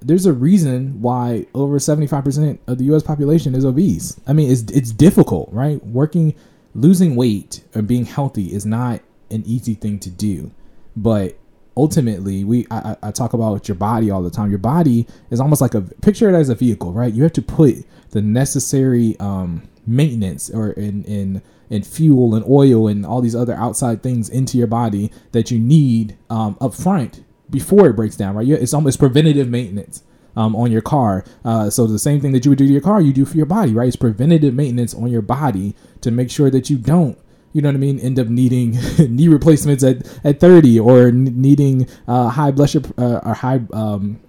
There's a reason why over 75% of the U.S. population is obese. I mean, it's it's difficult, right? Working, losing weight, or being healthy is not an easy thing to do, but ultimately we I, I, talk about your body all the time. Your body is almost like a picture it as a vehicle right? You have to put the necessary um, maintenance or in in in fuel and oil and all these other outside things into your body that you need um, up front before it breaks down right? It's almost preventative maintenance um, on your car. Uh, so the same thing that you would do to your car you do for your body right? It's preventative maintenance on your body to make sure that you don't you know what I mean, end up needing knee replacements at, at 30 or needing uh, high blood sugar uh, or high um,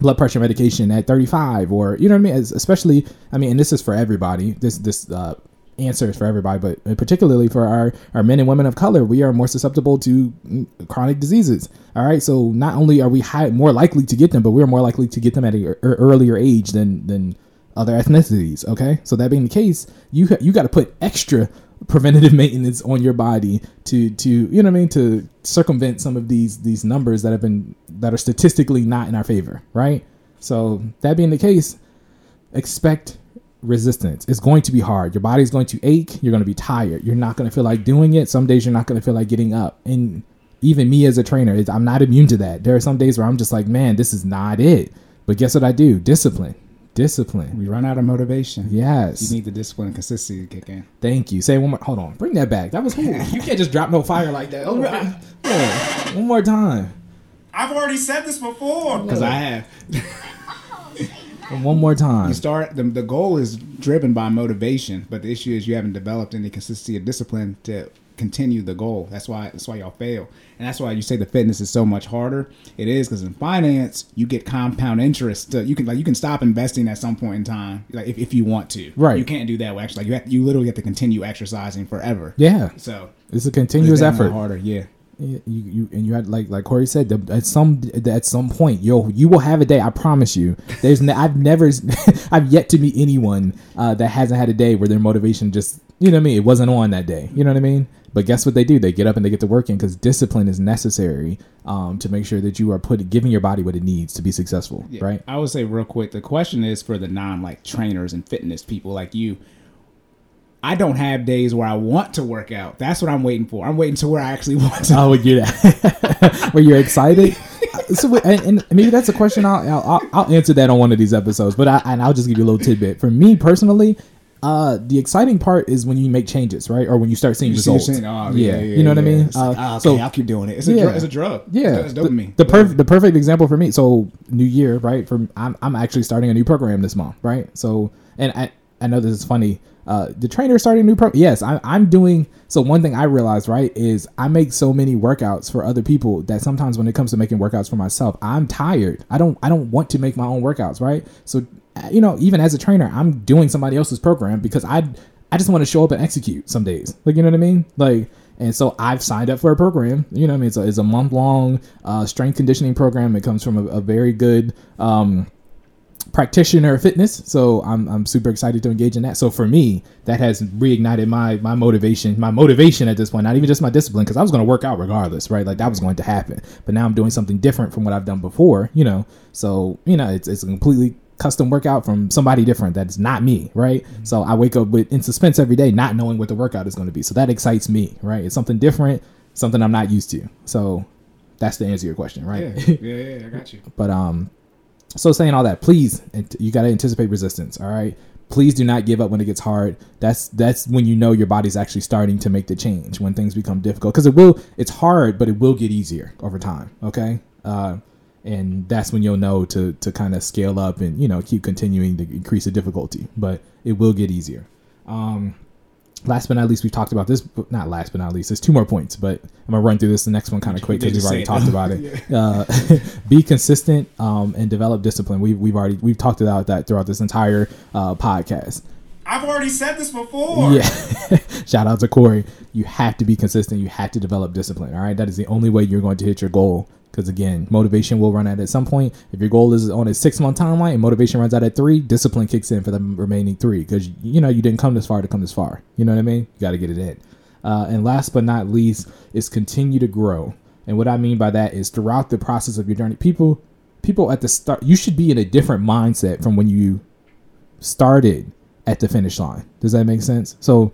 blood pressure medication at 35 or, you know what I mean? As, especially, I mean, and this is for everybody, this, this, uh, answer is for everybody, but particularly for our, our men and women of color, we are more susceptible to mm, chronic diseases. All right. So not only are we high, more likely to get them, but we're more likely to get them at an earlier age than, than other ethnicities. Okay. So that being the case, you, you got to put extra preventative maintenance on your body to to you know what I mean to circumvent some of these these numbers that have been that are statistically not in our favor, right? So that being the case, expect resistance. It's going to be hard. Your body's going to ache. You're going to be tired. You're not going to feel like doing it. Some days you're not going to feel like getting up. And even me as a trainer, I'm not immune to that. There are some days where I'm just like, man, this is not it. But guess what I do? Discipline discipline. We run out of motivation. Yes. You need the discipline and consistency to kick in. Thank you. Say one more. Hold on. Bring that back. That was cool. you can't just drop no fire like that. Oh, yeah. One more time. I've already said this before. Because I have. one more time. You start the, the goal is driven by motivation, but the issue is you haven't developed any consistency or discipline to continue the goal. That's why that's why y'all fail, and that's why you say the fitness is so much harder. It is because in finance you get compound interest. To, you can like you can stop investing at some point in time, like if, if you want to. Right. You can't do that. Actually, like you have, you literally have to continue exercising forever. Yeah. So it's a continuous it's effort. Harder. Yeah. You, you and you had like like Corey said at some at some point yo you will have a day I promise you there's I've never I've yet to meet anyone uh, that hasn't had a day where their motivation just you know what I mean it wasn't on that day you know what I mean but guess what they do? They get up and they get to working because discipline is necessary um, to make sure that you are putting giving your body what it needs to be successful. Yeah. Right. I would say real quick. The question is for the non like trainers and fitness people like you. I don't have days where I want to work out. That's what I'm waiting for. I'm waiting to where I actually want to. Oh, you get where you're excited. so, and, and, maybe that's a question I'll, I'll, I'll answer that on one of these episodes. But I, and I'll just give you a little tidbit. For me personally, uh, the exciting part is when you make changes, right, or when you start seeing you results. See oh, yeah, yeah, you know what I mean. Uh, like, oh, okay, so I'll keep doing it. It's a yeah, drug. It's a drug. Yeah, it's, dopamine. The, the perfect the perfect example for me. So new year, right? From I'm I'm actually starting a new program this month, right? So and I I know this is funny. Uh, the trainer starting a new pro. Yes, I, I'm doing. So one thing I realized, right, is I make so many workouts for other people that sometimes when it comes to making workouts for myself, I'm tired. I don't. I don't want to make my own workouts, right? So, uh, you know, even as a trainer, I'm doing somebody else's program because I, I just want to show up and execute some days. Like you know what I mean? Like. And so I've signed up for a program. You know, what I mean, it's a, it's a month long uh, strength conditioning program. It comes from a, a very good um, practitioner fitness so I'm, I'm super excited to engage in that so for me that has reignited my my motivation my motivation at this point not even just my discipline because i was going to work out regardless right like that was going to happen but now i'm doing something different from what i've done before you know so you know it's, it's a completely custom workout from somebody different that's not me right so i wake up with in suspense every day not knowing what the workout is going to be so that excites me right it's something different something i'm not used to so that's the answer to your question right Yeah, yeah, yeah. I got you. but um, so saying all that, please, you got to anticipate resistance. All right, please do not give up when it gets hard. That's that's when you know your body's actually starting to make the change when things become difficult because it will. It's hard, but it will get easier over time. Okay, uh, and that's when you'll know to to kind of scale up and you know keep continuing to increase the difficulty. But it will get easier. Um, last but not least, we've talked about this. but Not last but not least, there's two more points, but I'm gonna run through this the next one kind of quick because we've already talked about it. Uh, be consistent um, and develop discipline. We've we've already we've talked about that throughout this entire uh, podcast. I've already said this before. Yeah. Shout out to Corey. You have to be consistent. You have to develop discipline. All right. That is the only way you're going to hit your goal. Because again, motivation will run out at some point. If your goal is on a six month timeline and motivation runs out at three, discipline kicks in for the remaining three. Because you know you didn't come this far to come this far. You know what I mean? You got to get it in. Uh, and last but not least is continue to grow. And what I mean by that is throughout the process of your journey, people people at the start you should be in a different mindset from when you started at the finish line. Does that make sense? So,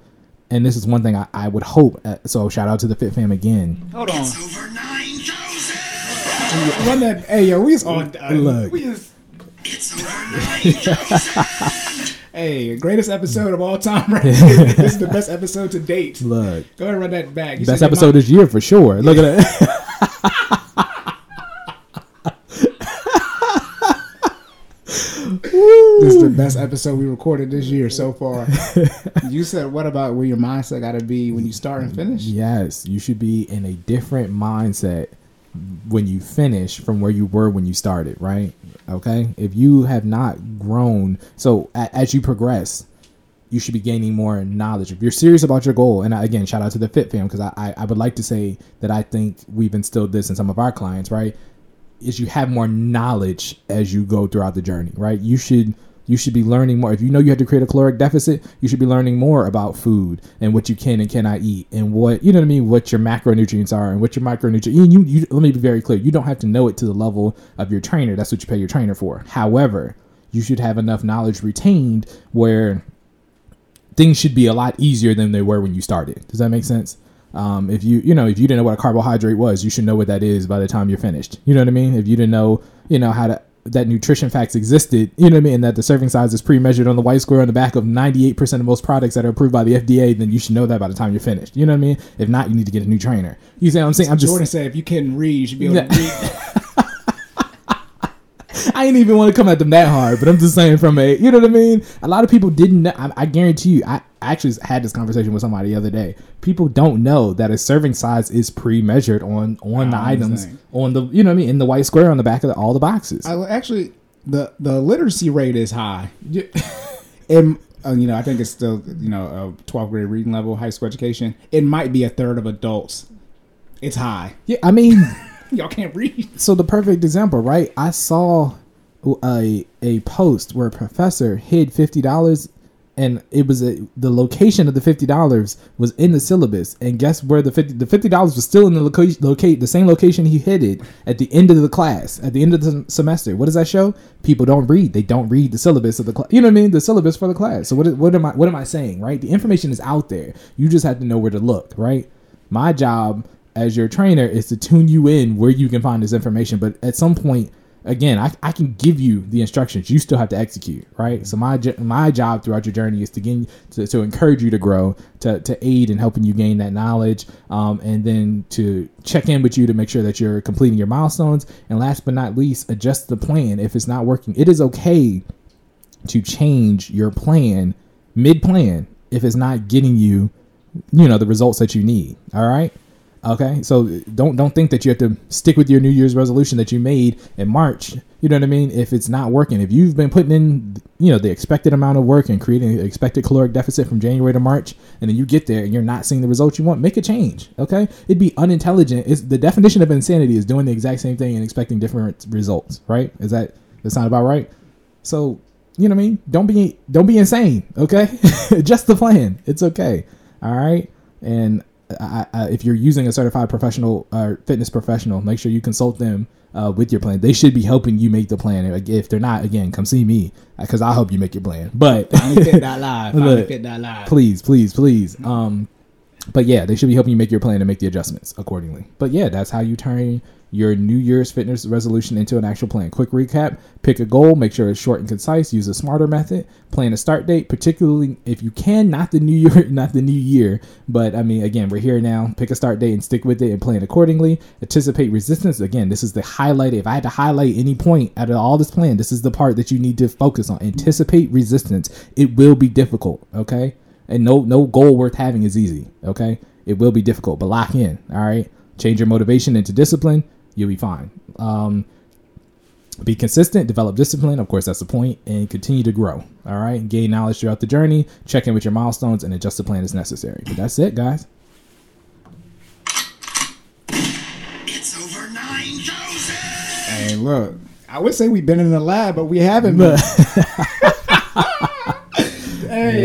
and this is one thing I, I would hope. Uh, so, shout out to the Fit Fam again. Hold on. Over 9,000. Run that. Hey, yo, we is on. Look. We is, It's over 9,000. hey, greatest episode of all time, right? this is the best episode to date. Look, Go ahead and run that back. You best episode this year for sure. Look at that. This is the best episode we recorded this year so far. you said, what about where your mindset got to be when you start and finish? yes, you should be in a different mindset when you finish from where you were when you started. Right? Okay. If you have not grown, so a, as you progress, you should be gaining more knowledge. If you're serious about your goal, and I- again, shout out to the Fit Fam because I, I, I would like to say that I think we've instilled this in some of our clients, right? Is you have more knowledge as you go throughout the journey, right? You should you should be learning more. If you know you have to create a caloric deficit, you should be learning more about food and what you can and cannot eat, and what you know what I mean, what your macronutrients are and what your micronutrients. And you, you let me be very clear. You don't have to know it to the level of your trainer. That's what you pay your trainer for. However, you should have enough knowledge retained where things should be a lot easier than they were when you started. Does that make sense? Um, if you you know if you didn't know what a carbohydrate was, you should know what that is by the time you're finished. You know what I mean? If you didn't know you know how to that nutrition facts existed, you know what I mean, and that the serving size is pre-measured on the white square on the back of 98% of most products that are approved by the FDA, then you should know that by the time you're finished. You know what I mean? If not, you need to get a new trainer. You see what I'm saying? I'm just Jordan said, if you can read, you should be able to read. I ain't even want to come at them that hard, but I'm just saying from a, you know what I mean? A lot of people didn't know. I, I guarantee you, I actually had this conversation with somebody the other day. People don't know that a serving size is pre-measured on on the items on the, you know what I mean, in the white square on the back of the, all the boxes. I, actually, the the literacy rate is high. And uh, you know, I think it's still you know a 12th grade reading level, high school education. It might be a third of adults. It's high. yeah, I mean, Y'all can't read. so the perfect example, right? I saw a a post where a professor hid fifty dollars, and it was a, the location of the fifty dollars was in the syllabus. And guess where the fifty the fifty dollars was still in the location locate the same location he hid it at the end of the class at the end of the semester. What does that show? People don't read. They don't read the syllabus of the class. You know what I mean? The syllabus for the class. So what what am I what am I saying? Right? The information is out there. You just have to know where to look. Right? My job as your trainer is to tune you in where you can find this information. But at some point, again, I, I can give you the instructions. You still have to execute, right? So my my job throughout your journey is to gain to, to encourage you to grow, to, to aid in helping you gain that knowledge, um, and then to check in with you to make sure that you're completing your milestones. And last but not least, adjust the plan if it's not working. It is okay to change your plan mid plan if it's not getting you, you know, the results that you need. All right. Okay, so don't don't think that you have to stick with your New Year's resolution that you made in March. You know what I mean? If it's not working, if you've been putting in, you know, the expected amount of work and creating an expected caloric deficit from January to March, and then you get there and you're not seeing the results you want, make a change. Okay, it'd be unintelligent. It's the definition of insanity is doing the exact same thing and expecting different results. Right? Is that that sound about right? So you know what I mean? Don't be don't be insane. Okay, just the plan. It's okay. All right, and I, I, if you're using a certified professional or fitness professional, make sure you consult them uh, with your plan. They should be helping you make the plan. Like, If they're not, again, come see me because I'll help you make your plan. But Look, please, please, please. Um, but yeah, they should be helping you make your plan and make the adjustments accordingly. But yeah, that's how you turn your New Year's fitness resolution into an actual plan. Quick recap: pick a goal, make sure it's short and concise. Use a smarter method. Plan a start date, particularly if you can, not the new year, not the new year. But I mean, again, we're here now. Pick a start date and stick with it and plan accordingly. Anticipate resistance. Again, this is the highlight. If I had to highlight any point out of all this plan, this is the part that you need to focus on. Anticipate resistance. It will be difficult. Okay and no no goal worth having is easy okay it will be difficult but lock in all right change your motivation into discipline you'll be fine um be consistent develop discipline of course that's the point and continue to grow all right gain knowledge throughout the journey check in with your milestones and adjust the plan as necessary but that's it guys It's over 9,000! Hey, look. I would say we've been in the lab, but we haven't.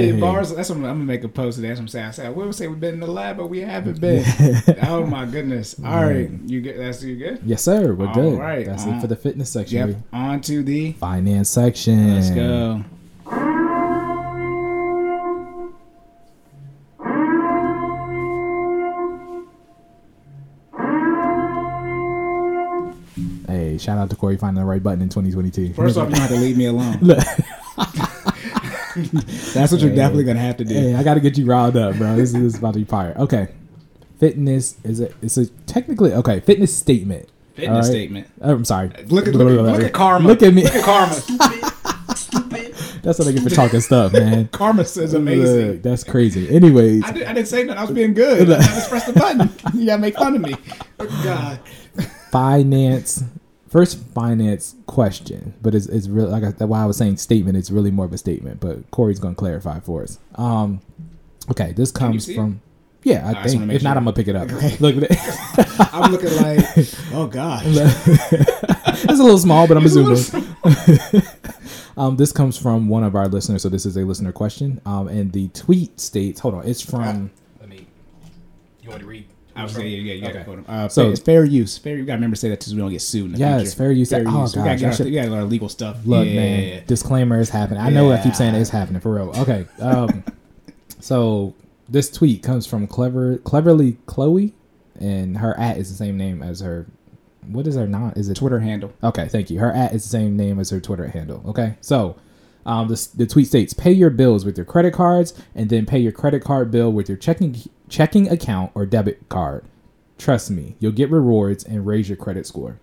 Yeah. bars. That's what I'm, I'm gonna make a post of that. That's what I'm saying. I said I would say we've been in the lab, but we haven't been. oh my goodness. All right, you get that's you good. yes sir we're All good right, that's uh, it for the fitness section Yep. On to the. finance section Let's go. hey shout out to corey finding the right button in 2022 First off, you have to leave me alone. That's what you're definitely gonna have to do. Hey, I got to get you riled up, bro. This is, this is about to be fire. Okay, fitness is a it's a technically okay fitness statement. Fitness right? statement. Oh, I'm sorry. Look at look, at- look at karma. Look at me. Look at karma. Stupid. That's what I get for talking stuff, man. karma says amazing. Look, that's crazy. Anyways, I, did, I didn't say nothing. I was being good. I just pressed the button. You gotta make fun of me. Oh, God. finance. First finance question, but it's, it's really like I, that's why I was saying statement. It's really more of a statement, but Corey's gonna clarify for us. Um, okay, this comes see it? from. Yeah, I I think. wanna make If not. I'm gonna pick it up. Okay. Look at it. I'm looking like, oh God. it's a little small, but I'm It's a assuming. Um, this comes from one of our listeners, so this is a listener question. Um, and the tweet states, hold on, it's from. Let me. You want to read? I was saying, yeah, yeah, you gotta Okay. quote him. Uh, So- it's fair use. Fair. You gotta remember to say that too, so we don't get sued. In the Yeah, it's fair use. Fair Oh, use. we gosh, gotta I get our, we gotta get our legal stuff. Look, yeah. man, disclaimer is happening. I know I keep saying it's happening for real. Okay. Um, so this tweet comes from clever, cleverly Chloe, and her at is the same name as her. What is her not? Is it Twitter handle. Okay, thank you. Her at is the same name as her Twitter handle. Okay, so um, this, the tweet states: pay your bills with your credit cards, and then pay your credit card bill with your checking checking account or debit card. Trust me, you'll get rewards and raise your credit score.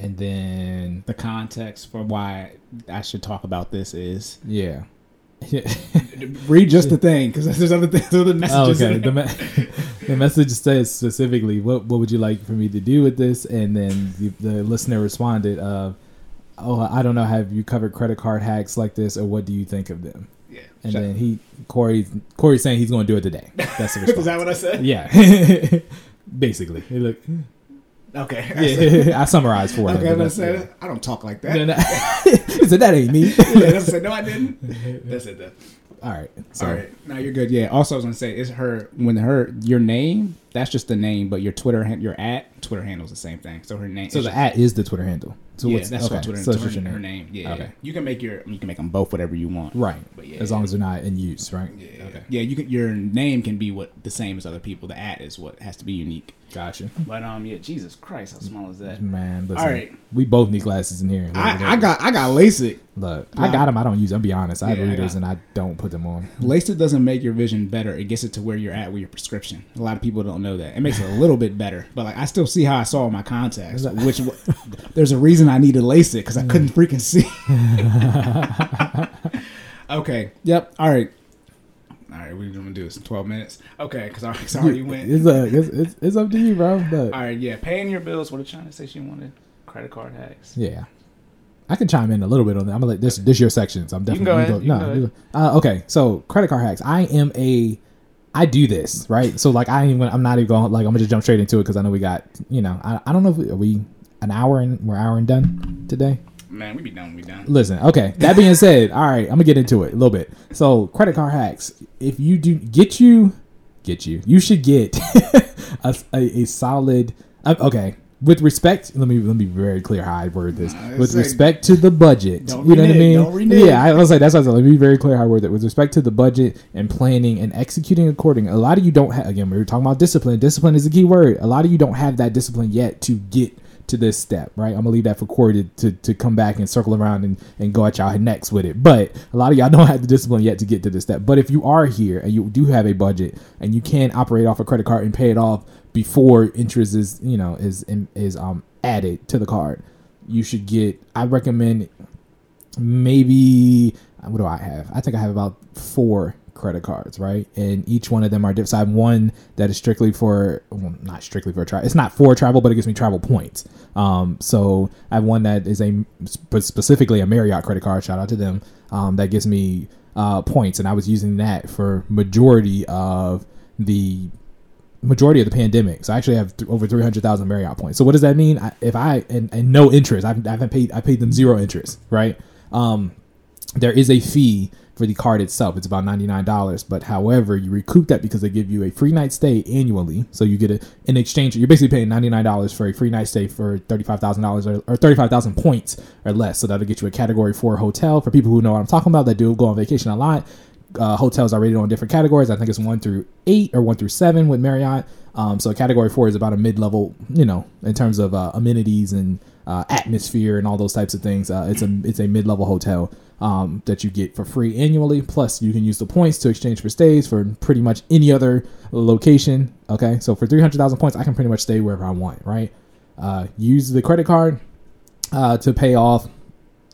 And then, The context for why I should talk about this is yeah. read just the thing because there's other things, other Oh, messages. okay. The, me- the message says specifically, what what would you like for me to do with this? And then the, the listener responded, uh, "Oh, I don't know. Have you covered credit card hacks like this, or what do you think of them?" yeah. And then he Corey Corey's saying he's going to do it today. That's the is that what I said? yeah, basically. He look, Okay. yeah, I summarized for him. Okay, I said I don't talk like that. No, no. he said that ain't me. yeah, that's it. No, I didn't. That's it. Though. All right. So All right, now you're good. Yeah. Also, I was gonna say, it's her when her your name. That's just the name, but your Twitter, your at Twitter handle is the same thing. So her name. so the just- at is the Twitter handle. So yeah, what's that's okay. what Twitter. So it's her, just her name. name. Yeah. Okay. You can make your you can make them both whatever you want. Right. But yeah, as long as they're not in use, right? Yeah. Okay. Yeah. You can. Your name can be what the same as other people. The at is what has to be unique. Gotcha. But um, yeah. Jesus Christ, how small is that? Man, listen. All right. We both need glasses in here. I, I got I got LASIK. Look, I got them. I don't use them. Be honest. I have Yeah, I readers got- and I don't put them on. LASIK doesn't make your vision better. It gets it to where you're at with your prescription. A lot of people don't know that. It makes it a little bit better, but like I still see how I saw my contacts. Which there's a reason I needed LASIK because I couldn't freaking see. Okay. Yep. All right. All right. We're gonna do this in twelve minutes. Okay. Because I already went. It's, uh, it's, it's, it's up to you, bro. But All right. Yeah. Paying your bills. What did China say she wanted? Credit card hacks. yeah, I can chime in a little bit on that. I'm gonna let this this your section. So I'm can definitely go ahead, you can no, go you- uh, okay. So credit card hacks. I am a I do this right. So like I ain't even, I'm not even going like I'm gonna just jump straight into it because I know we got you know I, I don't know if we, are we an hour and we're hour and done today. Man, we be done. We done. Listen, okay. That being said, all right, I'm gonna get into it a little bit. So, credit card hacks. If you do get you, get you, you should get a, a, a solid. uh, Okay, with respect, let me let me be very clear how I word this. Nah, with like- respect to the budget, you know what I mean? Yeah, I was like that's what I was like. Let me be very clear how I word it. With respect to the budget and planning and executing according, a lot of you don't have. Again, we were talking about discipline. Discipline is a key word. A lot of you don't have that discipline yet to get to this step, right? I'm gonna leave that for Corey to, to, to come back and circle around and, and go at y'all next with it. But a lot of y'all don't have the discipline yet to get to this step. But if you are here and you do have a budget and you can operate off a credit card and pay it off before interest is you know is is um added to the card, you should get. I recommend maybe what do I have? I think I have about four credit cards, right? And each one of them are different. So I have one that is strictly for, well, not strictly for travel. It's not for travel, but it gives me travel points. Um, so I have one that is a specifically a Marriott credit card. Shout out to them. Um, that gives me uh, points, and I was using that for majority of the majority of the pandemic. So I actually have th- over 300,000 Marriott points. So what does that mean? I, if I, and, and no interest, I've, I haven't paid, I paid them zero interest, right? Um, there is a fee for the card itself. It's about $99. But however, you recoup that because they give you a free night stay annually. So you get a, in exchange, you're basically paying $99 for a free night stay for $35,000 or, or 35,000 points or less. So that'll get you a category four hotel for people who know what I'm talking about that do go on vacation a lot uh, hotels are rated on different categories. I think it's one through eight or one through seven with Marriott. Um, so category four is about a mid-level, you know, in terms of uh, amenities and uh, atmosphere and all those types of things. Uh, it's a it's a mid-level hotel um, that you get for free annually. Plus, you can use the points to exchange for stays for pretty much any other location. Okay, so for three hundred thousand points, I can pretty much stay wherever I want. Right? Uh, use the credit card uh, to pay off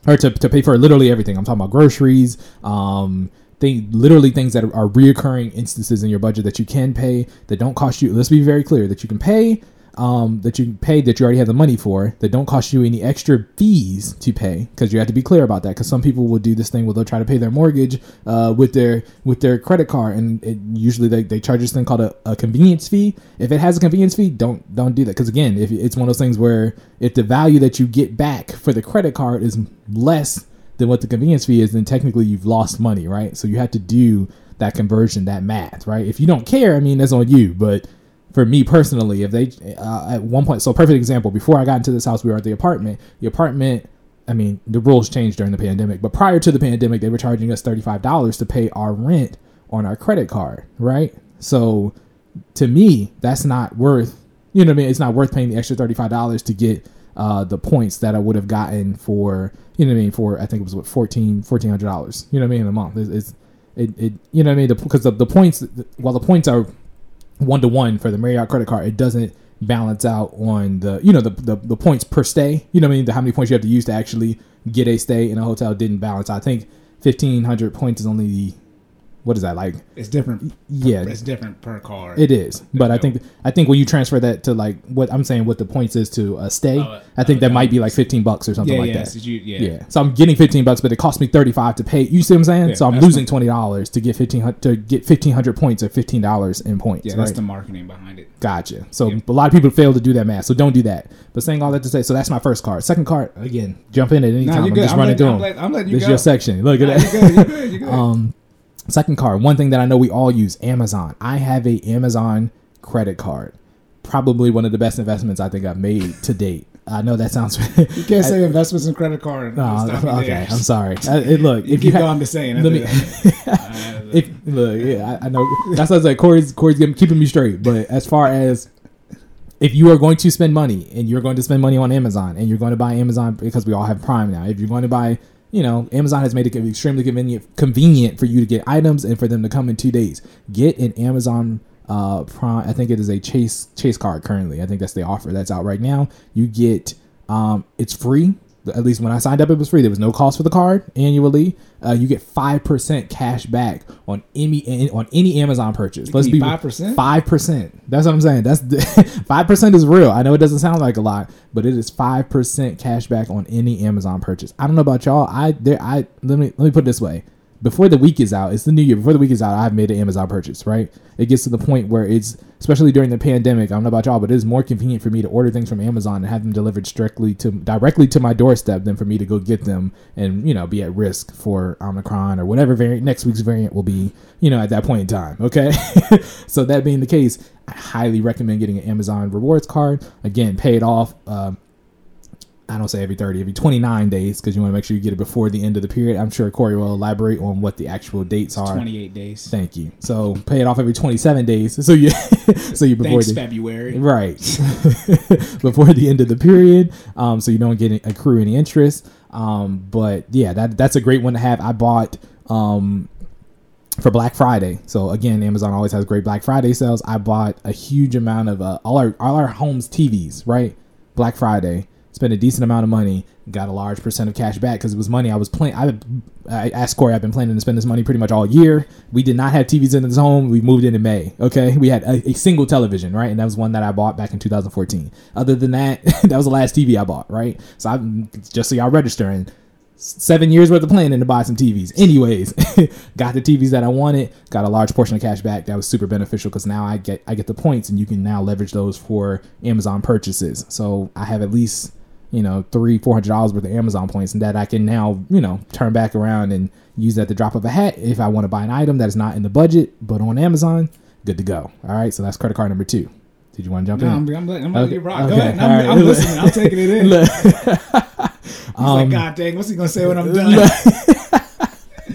or to, to pay for literally everything. I'm talking about groceries, um, thing, literally things that are, reoccurring instances in your budget that you can pay that don't cost you. Let's be very clear that you can pay, um, that you pay that you already have the money for that don't cost you any extra fees to pay because you have to be clear about that because some people will do this thing where they'll try to pay their mortgage uh, with their with their credit card and it, usually they, they charge this thing called a, a convenience fee. If it has a convenience fee, don't don't do that because again, if it's one of those things where if the value that you get back for the credit card is less than what the convenience fee is, then technically you've lost money, right? So you have to do that conversion, that math, right? If you don't care, I mean, that's on you. But for me personally, if they uh, at one point, so perfect example, before I got into this house, we were at the apartment. The apartment, I mean, the rules changed during the pandemic, but prior to the pandemic, they were charging us thirty five dollars to pay our rent on our credit card, right? So to me, that's not worth. You know what I mean? It's not worth paying the extra thirty five dollars to get uh, the points that I would have gotten for you know what I mean for I think it was what fourteen fourteen hundred dollars. You know what I mean in a month. It's, it's it, it you know what I mean because the, the points while the points are one to one for the Marriott credit card, it doesn't balance out on the you know the, the the points per stay. You know what I mean? The, how many points you have to use to actually get a stay in a hotel didn't balance. I think fifteen hundred points is only the what is that like? It's different. Yeah, It's different per card. it is, but I think I think when you transfer that to like what I'm saying, what the points is to a stay, Oh, I think that might be like 15 bucks or something yeah, like yeah. that. so you- yeah. Yeah. So I'm getting 15 bucks, but it cost me 35 to pay. You see what I'm saying? Yeah, so I'm losing twenty dollars to get 15 to get 1500 points or 15 dollars in points. Yeah, that's the marketing behind it. Gotcha. So a lot of people fail to do that math. So don't do that. But saying all that to say, so that's my first card. Second card, again, jump in at any No, time. I'm just I'm running through I'm them. letting- I'm letting you this is your section. Look at Nah, that. you're good. You're good. You're good. Um, second card. One thing that I know we all use: Amazon. I have a Amazon credit card. Probably one of the best investments I think I've made to date. I know that sounds. you can't say investments in credit card. No, okay, there. I'm sorry. Uh, it, look, You if you keep going to saying. let me. if look, yeah, I, I know that's what I was like. Corey's Corey's keeping me straight. But as far as if you are going to spend money and you're going to spend money on Amazon and you're going to buy Amazon because we all have Prime now. If you're going to buy, you know, Amazon has made it extremely convenient convenient for you to get items and for them to come in two days. Get an Amazon uh Prime. I think it is a Chase Chase card currently. I think that's the offer that's out right now. You get um it's free At least when I signed up, it was free. There was no cost for the card annually. Uh, you get five percent cash back on any on any Amazon purchase. Let's be 5%? Five percent. That's what I'm saying. That's five percent is real. I know it doesn't sound like a lot, but it is five percent cash back on any Amazon purchase. I don't know about y'all. I there. I let me let me put it this way before the week is out, it's the new year. Before the week is out, I've made an Amazon purchase, right? It gets to the point where it's, especially during the pandemic, I don't know about y'all, but it is more convenient for me to order things from Amazon and have them delivered strictly to directly to my doorstep than for me to go get them and, you know, be at risk for Omicron or whatever variant next week's variant will be, you know, at that point in time. Okay. so that being the case, I highly recommend getting an Amazon rewards card. Again, pay it off. Um, I don't say every 30, every 29 days because you want to make sure you get it before the end of the period. I'm sure Corey will elaborate on what the actual dates are. 28 days. Thank you. So pay it off every 27 days. So you, so you before Thanks, the, February. right before the end of the period, um, so you don't get accrue any interest. Um, but yeah, that that's a great one to have. I bought um for Black Friday. So again, Amazon always has great Black Friday sales. I bought a huge amount of uh, all our all our homes TVs, right? Black Friday. Spent a decent amount of money, got a large percent of cash back because it was money I was playing. I, I asked Corey, I've been planning to spend this money pretty much all year. We did not have TVs in this home. We moved in in May. Okay, we had a, a single television, right, and that was one that I bought back in 2014. Other than that, that was the last TV I bought, right. So I'm just so y'all registering seven years worth of planning to buy some TVs. Anyways, got the TVs that I wanted, got a large portion of cash back. That was super beneficial because now I get I get the points and you can now leverage those for Amazon purchases. So I have at least you know three four hundred dollars worth of Amazon points and that I can now you know turn back around and use at the drop of a hat if I want to buy an item that is not in the budget but on Amazon. Good to go. All right, so that's credit card number two. Did you want to jump No, in? I'm, I'm, I'm letting Okay, rock. okay, Go ahead. all I'm, right. I'm listening. I'm taking it in. He's like, God dang, what's he gonna say when I'm done?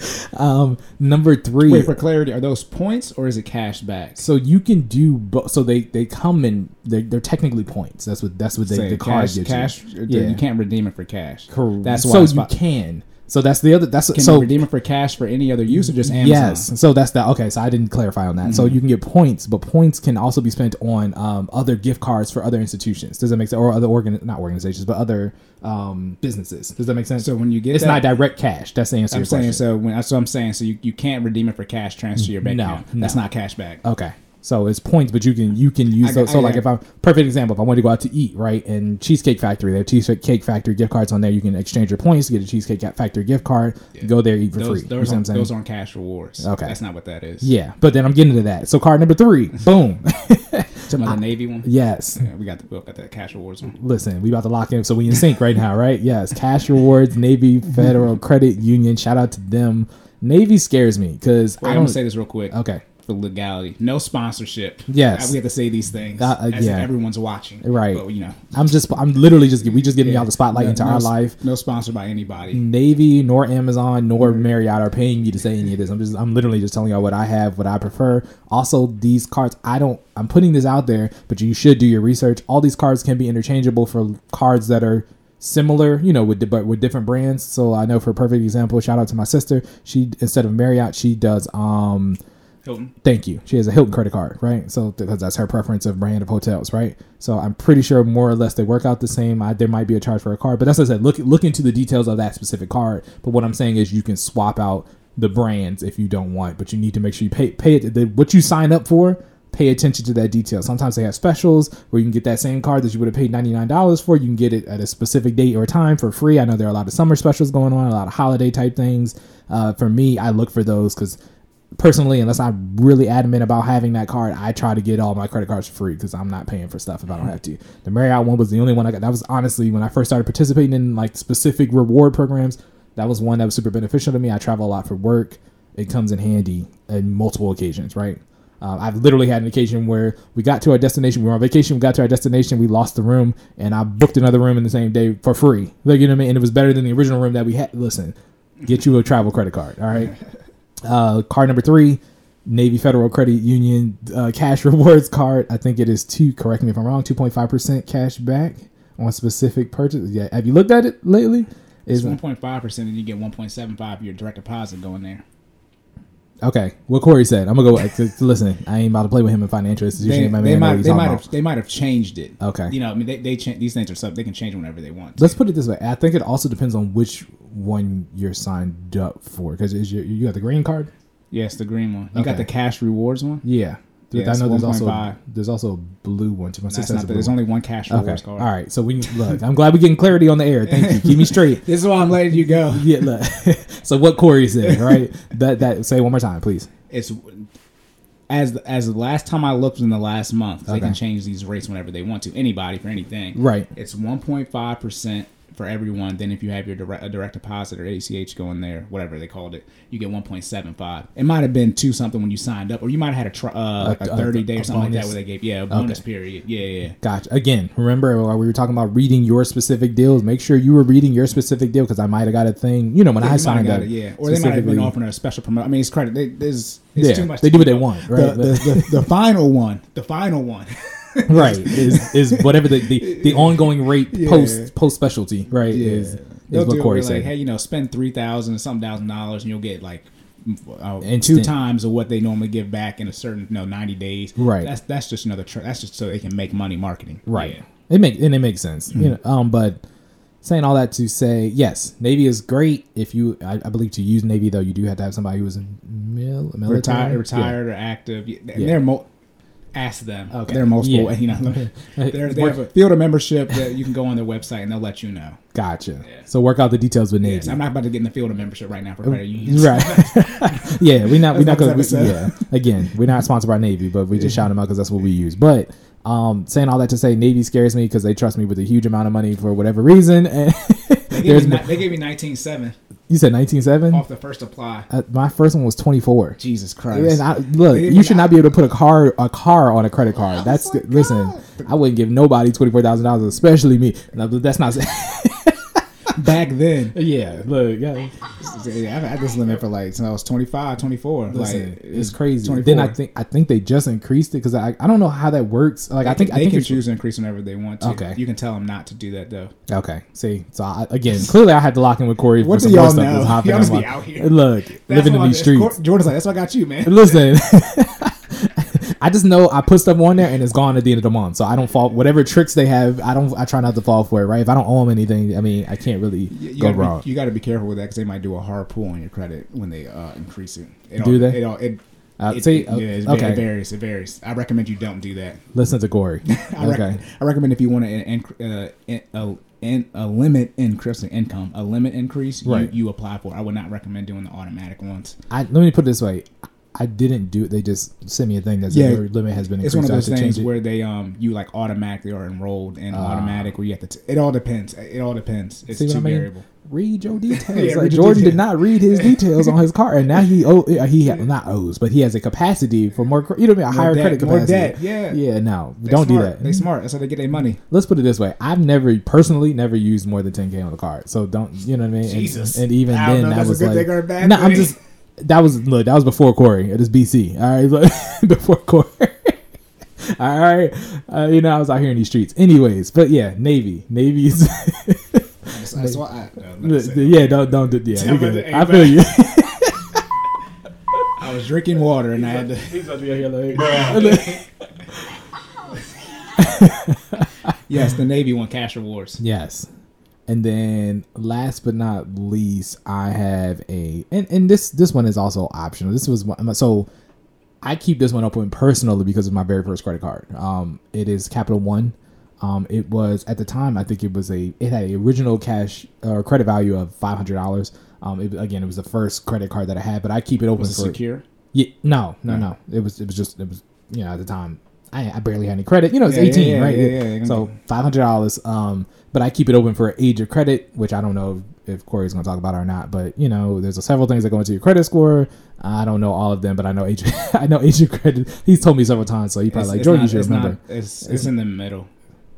um, number three. Wait for clarity. Are those points or is it cash back? So you can do both. So they they come in. They're, they're technically points. That's what that's what they, Say the card cash, gets cash. you. Yeah. Yeah, You can't redeem it for cash. Correct. That's why. so you can. So that's the other. That's Can so you redeem it for cash for any other use or just Amazon? Yes. So that's that. okay. So I didn't clarify on that. So Mm-hmm. you can get points, but points can also be spent on um, other gift cards for other institutions. Does that make sense? Or other organ not organizations, but other um, businesses. Does that make sense? So when you get it's that- not direct cash. That's the answer. I'm saying question. so. When that's what I'm saying. So you, you can't redeem it for cash transfer your bank No, account. no. That's not cash back. Okay. So it's points, but you can you can use I- those. So I- like I- if I'm perfect example, if I want to go out to eat, right, and Cheesecake Factory, they have Cheesecake Factory gift cards on there. You can exchange your points to get a Cheesecake Factory gift card. Go there, eat for Those, free. You those, I'm aren't, those aren't cash rewards. Okay. That's not what that is. yeah, but then I'm getting to that. So card number three, boom. Talking about the Navy one. yes. Yeah, we got the we got that cash rewards one. Listen, we about to lock in, so we in sync right now, right? Yes, cash rewards, Navy Federal Credit Union. Shout out to them. Navy scares me because I I'm don't. gonna say this real quick. okay, For legality, no sponsorship. Yes. we have to say these things Uh, as yeah. if everyone's watching. Right. But you know, I'm just, I'm literally just, we just giving y'all the spotlight no- into no, our life. No sponsored by anybody. Navy nor Amazon nor Marriott are paying me to say any of this. I'm just I'm literally just telling y'all what I have, what I prefer. Also, these cards I don't I'm putting this out there, but you should do your research. All these cards can be interchangeable for cards that are similar, you know, with but with different brands. So I know for a perfect example, shout out to my sister. She instead of Marriott, she does um Hilton. Thank you. She has a Hilton credit card, right? So because that's her preference of brand of hotels, right? So I'm pretty sure more or less they work out the same. I, there might be a charge for a card, but that's what I said. Look look into the details of that specific card. But what I'm saying is you can swap out the brands if you don't want, but you need to make sure you pay pay it the, what you sign up for. Pay attention to that detail. Sometimes they have specials where you can get that same card that you would have paid ninety nine dollars for. You can get it at a specific date or time for free. I know there are a lot of summer specials going on, a lot of holiday type things. Uh, for me, I look for those because personally, unless I'm really adamant about having that card, I try to get all my credit cards free because I'm not paying for stuff if I don't have to. The Marriott one was the only one I got. That was honestly when I first started participating in like specific reward programs. That was one that was super beneficial to me. I travel a lot for work. It comes in handy in multiple occasions, right? Uh, I've literally had an occasion where we got to our destination. We were on vacation. We got to our destination. We lost the room, and I booked another room in the same day for free. Like you know what I mean? And it was better than the original room that we had. Listen, get you a travel credit card. All right. Uh, card number three, Navy Federal Credit Union uh, cash rewards card. I think it is two. Correct me if I'm wrong. Two point five percent cash back on specific purchases. Yeah, have you looked at it lately? It's Is 1.5 percent, and you get 1.75 your direct deposit going there. Okay, what Corey said. I'm gonna go. Listen, I ain't about to play with him in financial institution. They, they might they might have they might have changed it. Okay. You know, I mean, they, they change these things are stuff they can change whenever they want. Let's put it this way. I think it also depends on which one you're signed up for. Because is your you got the green card? Yes, the green one. You got the cash rewards one. Yeah. Yeah, I know there's also 1.5. there's also a blue one too. My sister has a blue there's one. only one cash Okay. rewards All card. right. So we look. I'm glad we're getting clarity on the air. Thank you. Keep me straight. This is why I'm letting you go. Yeah. Look. so what Corey said, right? that that say one more time, please. It's as as the last time I looked in the last month. They can change these rates whenever they want to. Anybody for anything. Right. It's 1.5 percent for everyone. Then if you have your direct, a direct deposit or ACH going there, whatever they called it, you get 1.75. It might have been two something when you signed up, or you might have had a, tr- uh, a a- 30 day or something like that where they gave yeah a bonus Okay. period. Yeah, yeah. Gotcha. Again, remember we were talking about reading your specific deals, make sure you were reading your specific deal because I might have got a thing. You know, when Yeah, I you might have signed up, it, yeah, or they might have been offering a special promotion. I mean, it's credit. They, there's it's Yeah, too much. they do what they want, right? The, the, the, the final one, the final one. right is is whatever the, the, the ongoing rate Yeah. post post specialty right Yeah. is, is They'll what Corey said. like, hey, you know, spend three thousand some thousand dollars, and you'll get like uh, two times of what they normally give back in a certain, you know, ninety days. Right. That's that's just another. Tr- that's just so they can make money marketing. Right. Yeah. It make and it makes sense. Mm-hmm. You know, um, but saying all that to say, yes, Navy is great. If you, I, I believe, to use Navy though, you do have to have somebody who is in mil, military, Retired, Yeah. or active. and Yeah. They're mo- ask them. Okay. They're multiple. Yeah. You know, they're, have a field of membership that you can go on their website and they'll let you know. Gotcha. So work out the details with Navy. Yes, I'm not about to get in the field of membership right now for oh, credit unions. Right. yeah, we're not. We're not We, episode. yeah. Again, we're not sponsored by Navy, but we just shout them out because that's what we use. But um, saying all that to say, Navy scares me because they trust me with a huge amount of money for whatever reason. And They gave, me, no- they gave me 19.7 you said nineteen seven. off the first apply. Uh, my first one was twenty four. Jesus Christ. And I, look, you should not be able to put a car a car on a credit card. That's listen. I wouldn't give nobody twenty four thousand dollars, especially me. No, that's not. Back then, yeah, look, yeah. I've had this limit for like since I was 25, 24. Listen, like it's crazy. 24. Then I think I think they just increased it because I, I don't know how that works. Like I think they I think can choose to increase whenever they want to. Okay. you can tell them not to do that though. Okay, see, so I, again, clearly I had to lock in with Corey. What for some more y'all stuff that know? happening. Y'all just be like, out here. Look, living in these streets. Jordan's like, that's what I got you, man. Listen, I just know I put stuff on there and it's gone at the end of the month. So I don't fall whatever tricks they have. I don't. I try not to fall for it. Right? If I don't owe them anything, I mean, I can't really You, you go wrong. Be, you got to be careful with that because they might do a hard pull on your credit when they uh, increase it. it Do all, they? It all, it, Uh, it, see, it- uh, yeah, okay. it varies. It varies. I recommend you don't do that. Listen to Corey. I, rec- okay. I recommend if you want to in, uh, in, a, in, a limit increase in income, a limit increase, Right. you, you apply for. it. I would not recommend doing the automatic ones. I, let me put it this way. I didn't do it. They just sent me a thing that said Yeah. your limit has been It's increased. one of those have to change things where they um you like automatically are enrolled in Ah. automatic where you have to. T- it all depends. It all depends. It's too I mean? variable. read your details. Yeah, like your Jordan did not read his details on his car, and now he oh he ha- not owes, but he has a capacity for more. You know what I mean? A higher debt, credit more capacity. debt, yeah. yeah. No, They don't smart. do that. They smart. That's how they get their money. Let's put it this way: I've never personally never used more than 10k on the card, so don't you know what I mean? And- Jesus. And, even I don't then, that was good like, thing or a bad no, I'm just that was look that was before Corey. It is BC. All right, look, before Corey. All right, uh, you know I was out here in these streets. Anyways, but yeah, Navy, Navy's. That's, that's why I, no, say. yeah, don't don't do yeah. Good. I feel you. I was drinking water and I had to. He's about to be out here like, Yes, the Navy won cash rewards. Yes. And then last but not least, I have a and, and this this one is also optional. This was one, so I keep this one open personally because of my very first credit card. Um, it is Capital One. Um, it was at the time I think it was a it had a original cash or credit value of five hundred dollars. Um, it, again, it was the first credit card that I had, but I keep it open it for secure? yeah, no, no, no. It was it was just it was you know at the time I, I barely had any credit. You know, it's Yeah, eighteen, yeah, right? yeah, yeah, yeah. So five hundred dollars. Um, but I keep it open for age of credit, which I don't know if Corey's going to talk about or not. But you know, there's several things that go into your credit score. I don't know all of them, but I know age. I know age of credit. He's told me several times, so he probably It's- like it's Jordan. not- you should it's remember. Not, it's it's in the middle.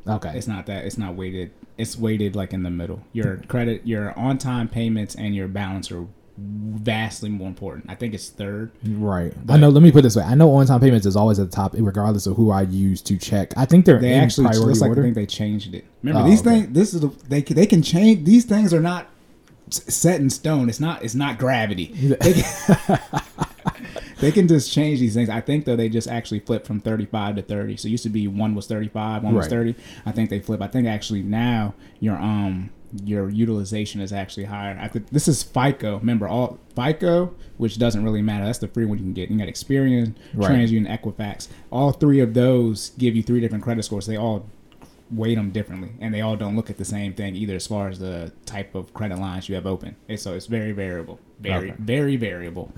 okay, It's not that. It's not weighted. It's weighted like in the middle. Your credit, your on time payments, and your balance are vastly more important. I think it's third. right. I know. Let me put it this way. I know on time payments is always at the top, regardless of who I use to check. I think they're They actually looks like I think they changed it. Remember Oh, these okay. things. This is the, they can- they can change. These things are not set in stone. It's not. It's not gravity. They can, they can just change these things. I think though they just actually flip from 35 to 30. So it used to be one was 35, one was 30. I think they flip. I think actually now your um your utilization is actually higher. I think this is FICO. Remember all FICO, which doesn't really matter. That's the free one you can get. You got Experian, Right. TransUnion, Equifax. All three of those give you three different credit scores. They all weight them differently, and they all don't look at the same thing either as far as the type of credit lines you have open. And so it's very variable, very Okay. very variable.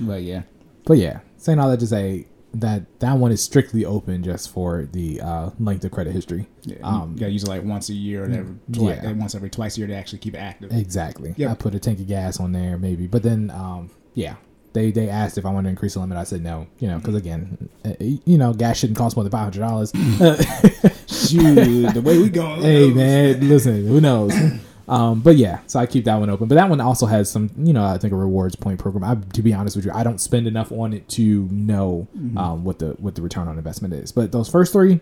but yeah, But yeah, saying all that to say that that one is strictly open just for the uh, length of credit history. yeah Um, you gotta use it like once a year or whatever, twi- yeah. once every twice a year to actually keep it active. Exactly. Yep. I put a tank of gas on there, maybe. But then, um, yeah, they they asked if I wanted to increase the limit. I said no. You know, because again, uh, you know, gas shouldn't cost more than five hundred dollars. Shoot, the way we going. hey man, listen, who knows? Um, but yeah, so I keep that one open. But that one also has some, you know, I think a rewards point program. I, to be honest with you, I don't spend enough on it to know Mm-hmm. um, what the what the return on investment is. But those first three,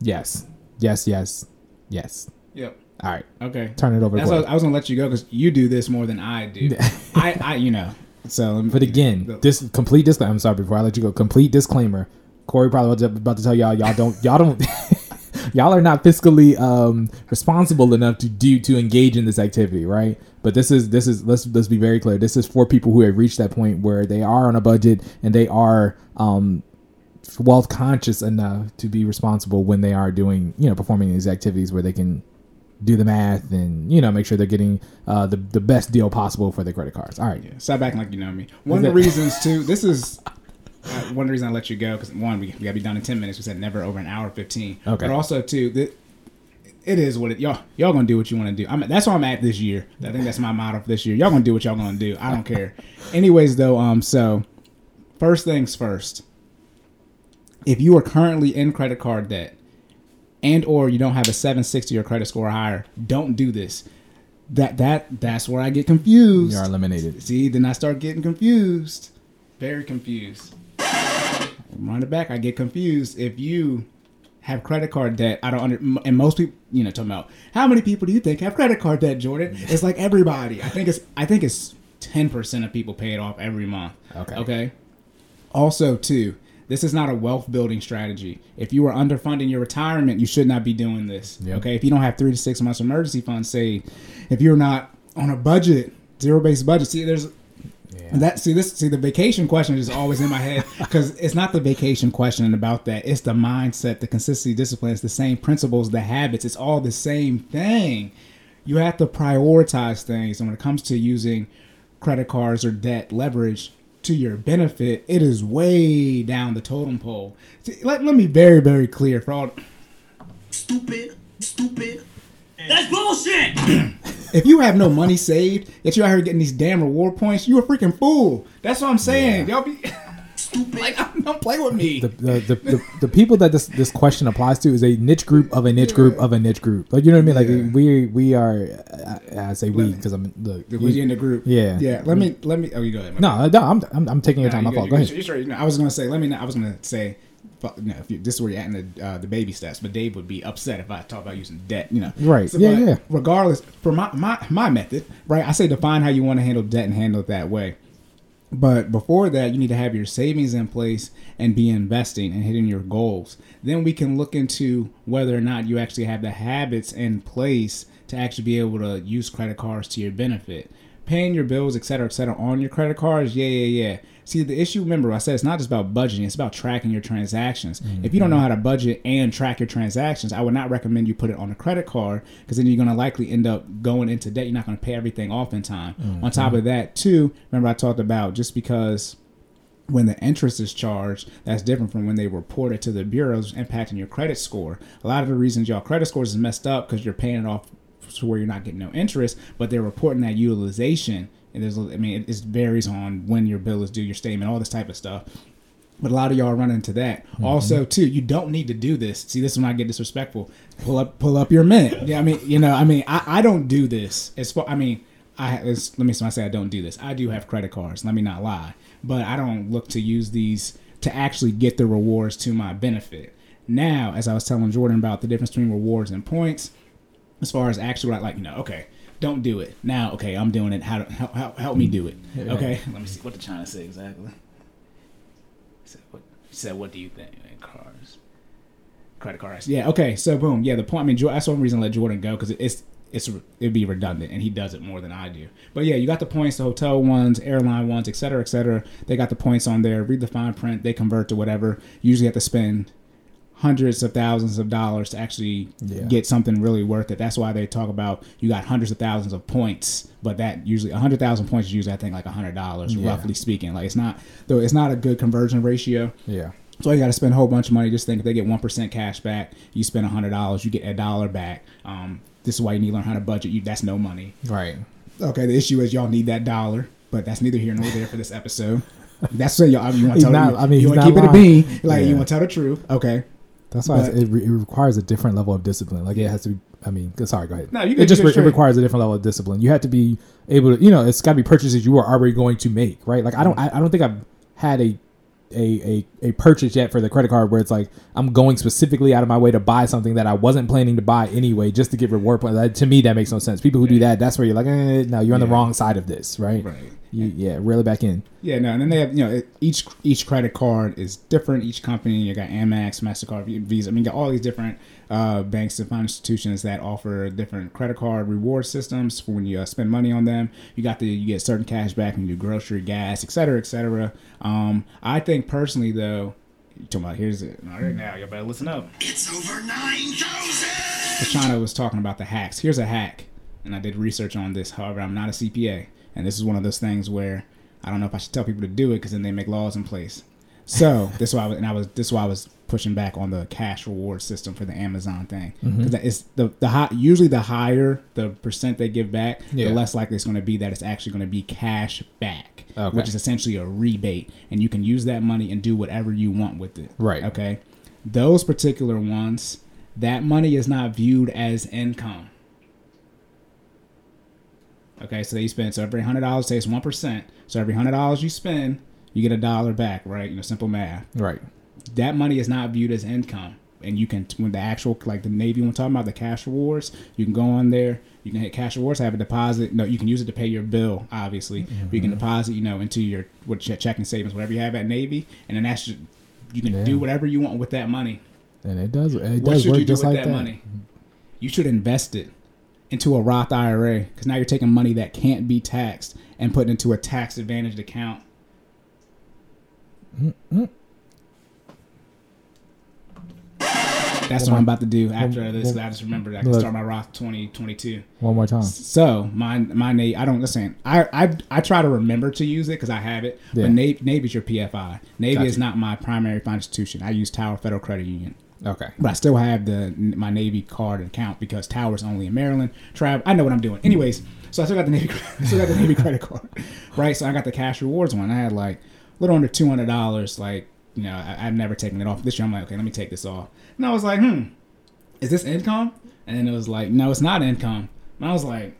yes, yes, yes, yes. Yep. All right, Okay. turn it over. That's To what, I was gonna let you go because you do this more than I do. I, I, you know. So, But again, this complete disclaimer. I'm sorry. Before I let you go, complete disclaimer. Corey probably was about to tell y'all y'all don't y'all don't y'all are not fiscally um, responsible enough to do to engage in this activity, right? But this is this is let's let's be very clear. This is for people who have reached that point where they are on a budget and they are um, wealth conscious enough to be responsible when they are doing you know performing these activities where they can do the math and you know make sure they're getting uh, the the best deal possible for their credit cards. All right. Yeah, stop acting like you know me. One of the reasons too. This is one of the reasons I let you go because one, we, we gotta be done in ten minutes. We said never over an hour fifteen. Okay. But also too, that it is what it y'all y'all gonna do what you want to do. I'm that's where I'm at this year. I think that's my motto for this year. Y'all gonna do what y'all gonna do. I don't care. Anyways, though, um, so first things first. If you are currently in credit card debt, and or you don't have a 760 or credit score higher, don't do this. That that that's where I get confused. You are eliminated. See, then I start getting confused. Very confused. Run it back, I get confused. If you have credit card debt, I don't under and most people, you know, talking about how many people do you think have credit card debt, Jordan? It's like everybody. I think it's I think it's ten percent of people pay it off every month. Okay. Okay. Also, too, this is not a wealth building strategy. If you are underfunding your retirement, you should not be doing this. Yep. Okay. If you don't have three to six months emergency funds saved, if you're not on a budget, zero based budget, see, there's Yeah. that see this see the vacation question is always in my head because it's not the vacation question about that. It's the mindset, the consistency, discipline. It's the same principles, the habits. It's all the same thing. You have to prioritize things, and when it comes to using credit cards or debt leverage to your benefit, it is way down the totem pole. See, let, let me be very very clear for all. Stupid. Stupid. That's bullshit! If you have no money saved, yet you're out here getting these damn reward points, you a freaking fool. That's what I'm saying. Y'all be Stupid. like, don't play with me. the, the, the, the, the people that this this question applies to is a niche group of a niche group of a niche group. Like you know what I mean? Like we we are. I, I say we because I'm look. The you- we in the group. Yeah. Yeah. Let me let me. Oh, you go ahead. no, no, I'm, I'm I'm taking your Nah, time. you My good, fault. you Go ahead. You sure- no, I was gonna say. Let me. Not, I was gonna say. Fuck, No, if you, this is where you're at in the uh, the baby steps, but Dave would be upset if I talk about using debt. You know, Right. Yeah, yeah. Regardless, for my my my method, right? I say define how you want to handle debt and handle it that way. But before that, you need to have your savings in place and be investing and hitting your goals. Then we can look into whether or not you actually have the habits in place to actually be able to use credit cards to your benefit. Paying your bills, et cetera, et cetera, on your credit cards, yeah, yeah, yeah. See, the issue, remember, I said it's not just about budgeting, it's about tracking your transactions. If you don't know mm-hmm. how to budget and track your transactions, I would not recommend you put it on a credit card because then you're going to likely end up going into debt. You're not going to pay everything off in time. On top mm-hmm. of that, too, remember I talked about just because when the interest is charged, that's different from when they report it to the bureaus, impacting your credit score. A lot of the reasons y'all credit scores is messed up because you're paying it off to where you're not getting no interest, but they're reporting that utilization. And there's, I mean, it, it varies on when your bill is due, your statement, all this type of stuff. But a lot of y'all run into that. Mm-hmm. Also, too, you don't need to do this. See, this is when I get disrespectful. Pull up, pull up your mint. Yeah, I mean, you know, I mean, I, I don't do this. As far, I mean, I let me when I say I don't do this. I do have credit cards. Let me not lie, but I don't look to use these to actually get the rewards to my benefit. Now, as I was telling Jordan about the difference between rewards and points, as far as actually like, like you know, okay, don't do it now. Okay, I'm doing it. How to help, me do it? Okay, let me see what they're trying say exactly. He said, what, he said, what do you think? Man, cars. Credit cards. Yeah, okay. So, boom. Yeah, the point, I mean, that's one reason I let Jordan go because it's, it's, it'd be redundant and he does it more than I do. But yeah, you got the points, the hotel ones, airline ones, et cetera, et cetera. They got the points on there. Read the fine print. They convert to whatever. Usually have to spend hundreds of thousands of dollars to actually Yeah. get something really worth it. That's why they talk about you got hundreds of thousands of points, but that usually a hundred thousand points is usually I think like a hundred dollars, Yeah. roughly speaking. Like it's not though it's not a good conversion ratio. Yeah. So you got to spend a whole bunch of money. Just think if they get one percent cash back, you spend a hundred dollars, you get a dollar back. Um, this is why you need to learn how to budget. You that's no money. Right. Okay, the issue is y'all need that dollar, but that's neither here nor there for this episode. That's what y'all. You want to tell not- I mean, you want to keep it a lying. bean. Like Yeah. you want to tell the truth. Okay. That's why it, re- it requires a different level of discipline. Like it has to be. I mean, sorry, go ahead. No, you Can, it just go re- it requires a different level of discipline. You have to be able to, you know, it's got to be purchases you are already going to make, right? Like I don't, I, I don't think I've had a, a, a, a purchase yet for the credit card where it's like I'm going specifically out of my way to buy something that I wasn't planning to buy anyway, just to get reward points. That, to me, that makes no sense. People who do that, that's where you're like, eh, no, you're on the wrong side of this, right? Right. You, yeah, reel it back in. Yeah, no, and then they have you know each each credit card is different. Each company you got Amex, Mastercard, Visa. I mean, you got all these different uh, banks and financial institutions that offer different credit card reward systems for when you uh, spend money on them. You got the you get certain cash back when you do grocery, gas, et cetera, et cetera. Um, I think personally though, you talking about here's it. All right, now Y'all better listen up. It's over 9,000! Kashana was talking about the hacks. Here's a hack, and I did research on this. However, I'm not a CPA, and this is one of those things where I don't know if I should tell people to do it because then they make laws in place. So this is why I was, and I was this why I was pushing back on the cash reward system for the Amazon thing mm-hmm. because it's the the high, usually the higher the percent they give back, Yeah. the less likely it's going to be that it's actually going to be cash back, Okay. which is essentially a rebate, and you can use that money and do whatever you want with it. Right. Okay. Those particular ones, that money is not viewed as income. Okay, so you spend so every hundred dollars, takes one percent. So every hundred dollars you spend, you get a dollar back, right? You know, simple math. Right. That money is not viewed as income, and you can when the actual like the Navy when talking about the cash rewards, you can go on there. You can hit cash rewards, have a deposit. No, you can use it to pay your bill, obviously. But you can mm-hmm. deposit, you know, into your what your checking savings, whatever you have at Navy, and then that's just, you can Yeah. do whatever you want with that money. And it does. It What does should work you do just with like that, that. money? You should invest it into a Roth IRA because now you're taking money that can't be taxed and putting into a tax advantaged account. That's what I'm about to do after well, this. well, I just remembered I can look. start my Roth 2022. One more time. So my my Navy, I don't listen. I I, I try to remember to use it because I have it. Yeah. But Navy, Navy's your PFI. Navy Gotcha. is not my primary financial institution. I use Tower Federal Credit Union. Okay. But I still have the my Navy card and account because Tower's only in Maryland. Trav, I know what I'm doing. Anyways, so I still got the Navy, still got the Navy credit card, right? So I got the cash rewards one. I had like a little under two hundred dollars. Like you know, I, I've never taken it off. This year, I'm like, okay, let me take this off. And I was like, hmm, is this income? And it was like, no, it's not income. And I was like,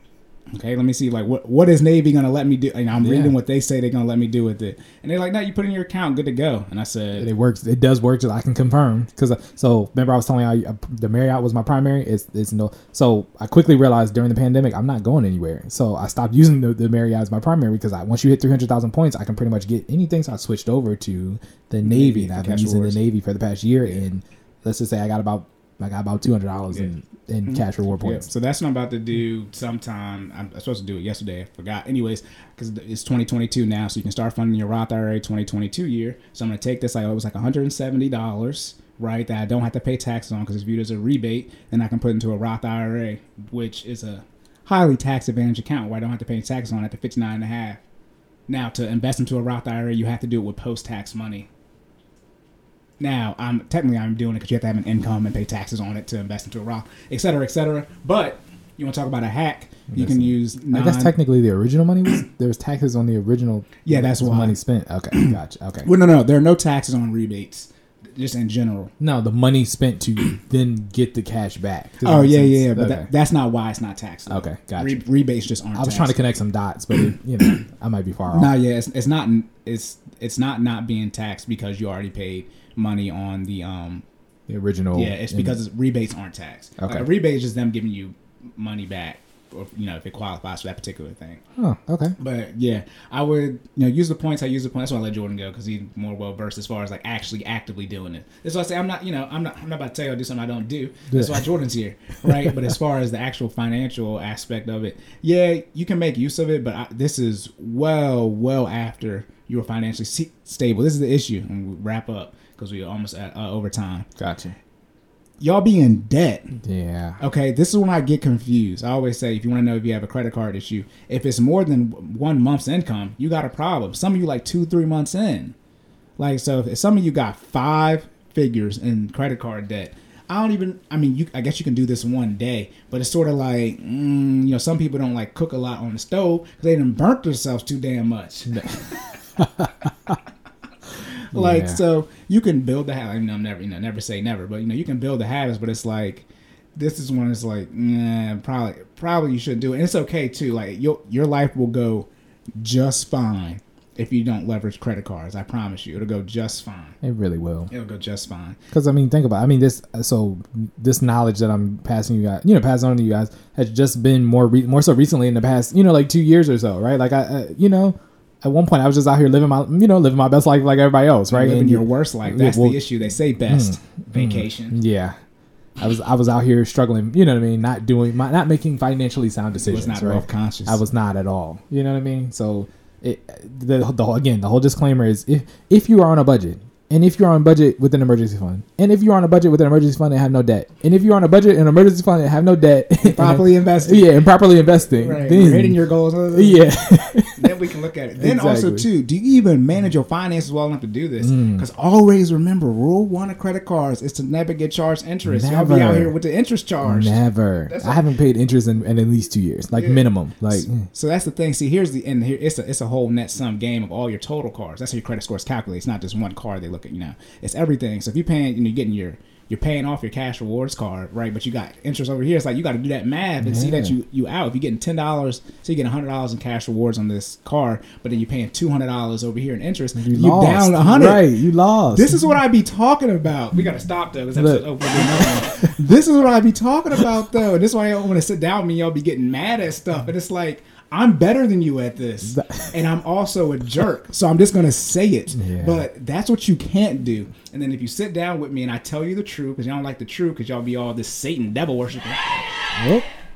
okay, let me see, like, what what is Navy gonna let me do? And I'm Yeah. reading what they say they're gonna let me do with it. And they're like, no, you put in your account, good to go. And I said, It works. It does work. I can confirm because uh, so remember I was telling you uh, I, the Marriott was my primary. It's it's no. So I quickly realized during the pandemic I'm not going anywhere. So I stopped using the, the Marriott as my primary because I once you hit 300,000 points I can pretty much get anything. So I switched over to the Navy. Navy, and I've been using rewards. the Navy for the past year. And let's just say I got about I got about two hundred dollars in in mm-hmm. cash reward Yeah, points. so that's what I'm about to do mm-hmm. sometime. I'm supposed to do it yesterday. I forgot. Anyways, because it's 2022 now, so you can start funding your Roth IRA 2022 year. So I'm gonna take this. Like it was like 170 dollars, right? That I don't have to pay taxes on because it's viewed as a rebate, and I can put into a Roth IRA, which is a highly tax advantage account where I don't have to pay taxes on at the 59 and a half. Now to invest into a Roth IRA, you have to do it with post tax money. Now, I'm technically I'm doing it because you have to have an income and pay taxes on it to invest into a Roth, et cetera, et cetera. But you want to talk about a hack? You can use. I guess technically the original money was there was taxes on the original. Yeah, that's why. money spent. Okay, gotcha. Okay. Well, no, no, there are no taxes on rebates, just in general. No, the money spent to then get the cash back. Does Oh yeah, yeah, yeah. But Okay. that, that's not why it's not taxed. though. Okay, gotcha. Re- rebates just aren't. I was trying to connect some dots, but it, you know, I might be far off. Nah, yeah, it's, it's not. It's it's not not being taxed because you already paid money on the um. The original. Yeah, it's because it's, rebates aren't taxed. Okay. Like, a rebate is just them giving you money back. or, you know if it qualifies for that particular thing. Oh, okay. But yeah, I would you know use the points. I use the points. That's why I let Jordan go because he's more well versed as far as like actually actively doing it. That's why I say I'm not you know I'm not I'm not about to tell you I do something I don't do. That's why Jordan's here, right? but as far as the actual financial aspect of it, yeah, you can make use of it. But I, this is well well after you are financially stable. This is the issue, and we wrap up because we're almost at uh, over time. Gotcha. Y'all be in debt. Yeah. Okay, this is when I get confused. I always say, if you want to know if you have a credit card issue, if it's more than one month's income, you got a problem. Some of you like two, three months in. Like, so if some of you got five figures in credit card debt, I don't even. I mean, you. I guess you can do this one day, but it's sort of like, mm, you know, some people don't like cook a lot on the stove because they done burnt themselves too damn much. like Yeah. so you can build the habit. I mean, I'm never, you know, never say never, but you know, you can build the habits. But it's like this is one. It's like, nah, probably, probably you shouldn't do it. And it's okay too. Like your your life will go just fine if you don't leverage credit cards. I promise you, it'll go just fine. It really will. It'll go just fine. Because I mean, think about. It. I mean, this. So this knowledge that I'm passing you guys, you know, passing on to you guys, has just been more re- more so recently in the past, you know, like two years or so, right? Like I, uh, you know, at one point I was just out here living my, you know, living my best life like everybody else, right? Living your worst life. That's well, the issue. They say best mm-hmm. vacation. Mm-hmm. Yeah. I was I was out here struggling, you know what I mean, not doing my, not making financially sound decisions. not right? conscious. I was not at all. You know what I mean? So it the, the again the whole disclaimer is if if you are on a budget and if you're on budget with an emergency fund and if you're on a budget with an emergency fund and have no debt and if you're on a budget and emergency fund and have no debt and Properly invested. yeah and properly investing Right. then, You're hitting your goals. yeah then we can look at it. Then also too, do you even manage your finances well enough to do this? Mm. Because always remember, rule one of credit cards is to never get charged interest. Y'all be out here with the interest charge. never That's I a- haven't paid interest in, in at least two years like Yeah. minimum like So that's the thing. See, here's the and here it's a it's a whole net sum game of all your total cards. That's how your credit score is calculated. It's not just one card they look at. You know, it's everything. So if you're paying, you know, you're getting your you're paying off your cash rewards card, right? But you got interest over here. It's like you got to do that math and see that you you out. If you're getting ten dollars, so you get hundred dollars in cash rewards on this card, but then you're paying two hundred dollars over here in interest. you You lost. down a hundred. right you lost This is what I be talking about. We gotta stop though. This, episode, Look. oh, we're doing that. this is what I be talking about though. And this is why I don't want to sit down with me. Y'all be getting mad at stuff, and it's like I'm better than you at this, and I'm also a jerk. So I'm just gonna say it. Yeah. But that's what you can't do. And then if you sit down with me and I tell you the truth, because y'all don't like the truth, because y'all be all this Satan devil worshiping.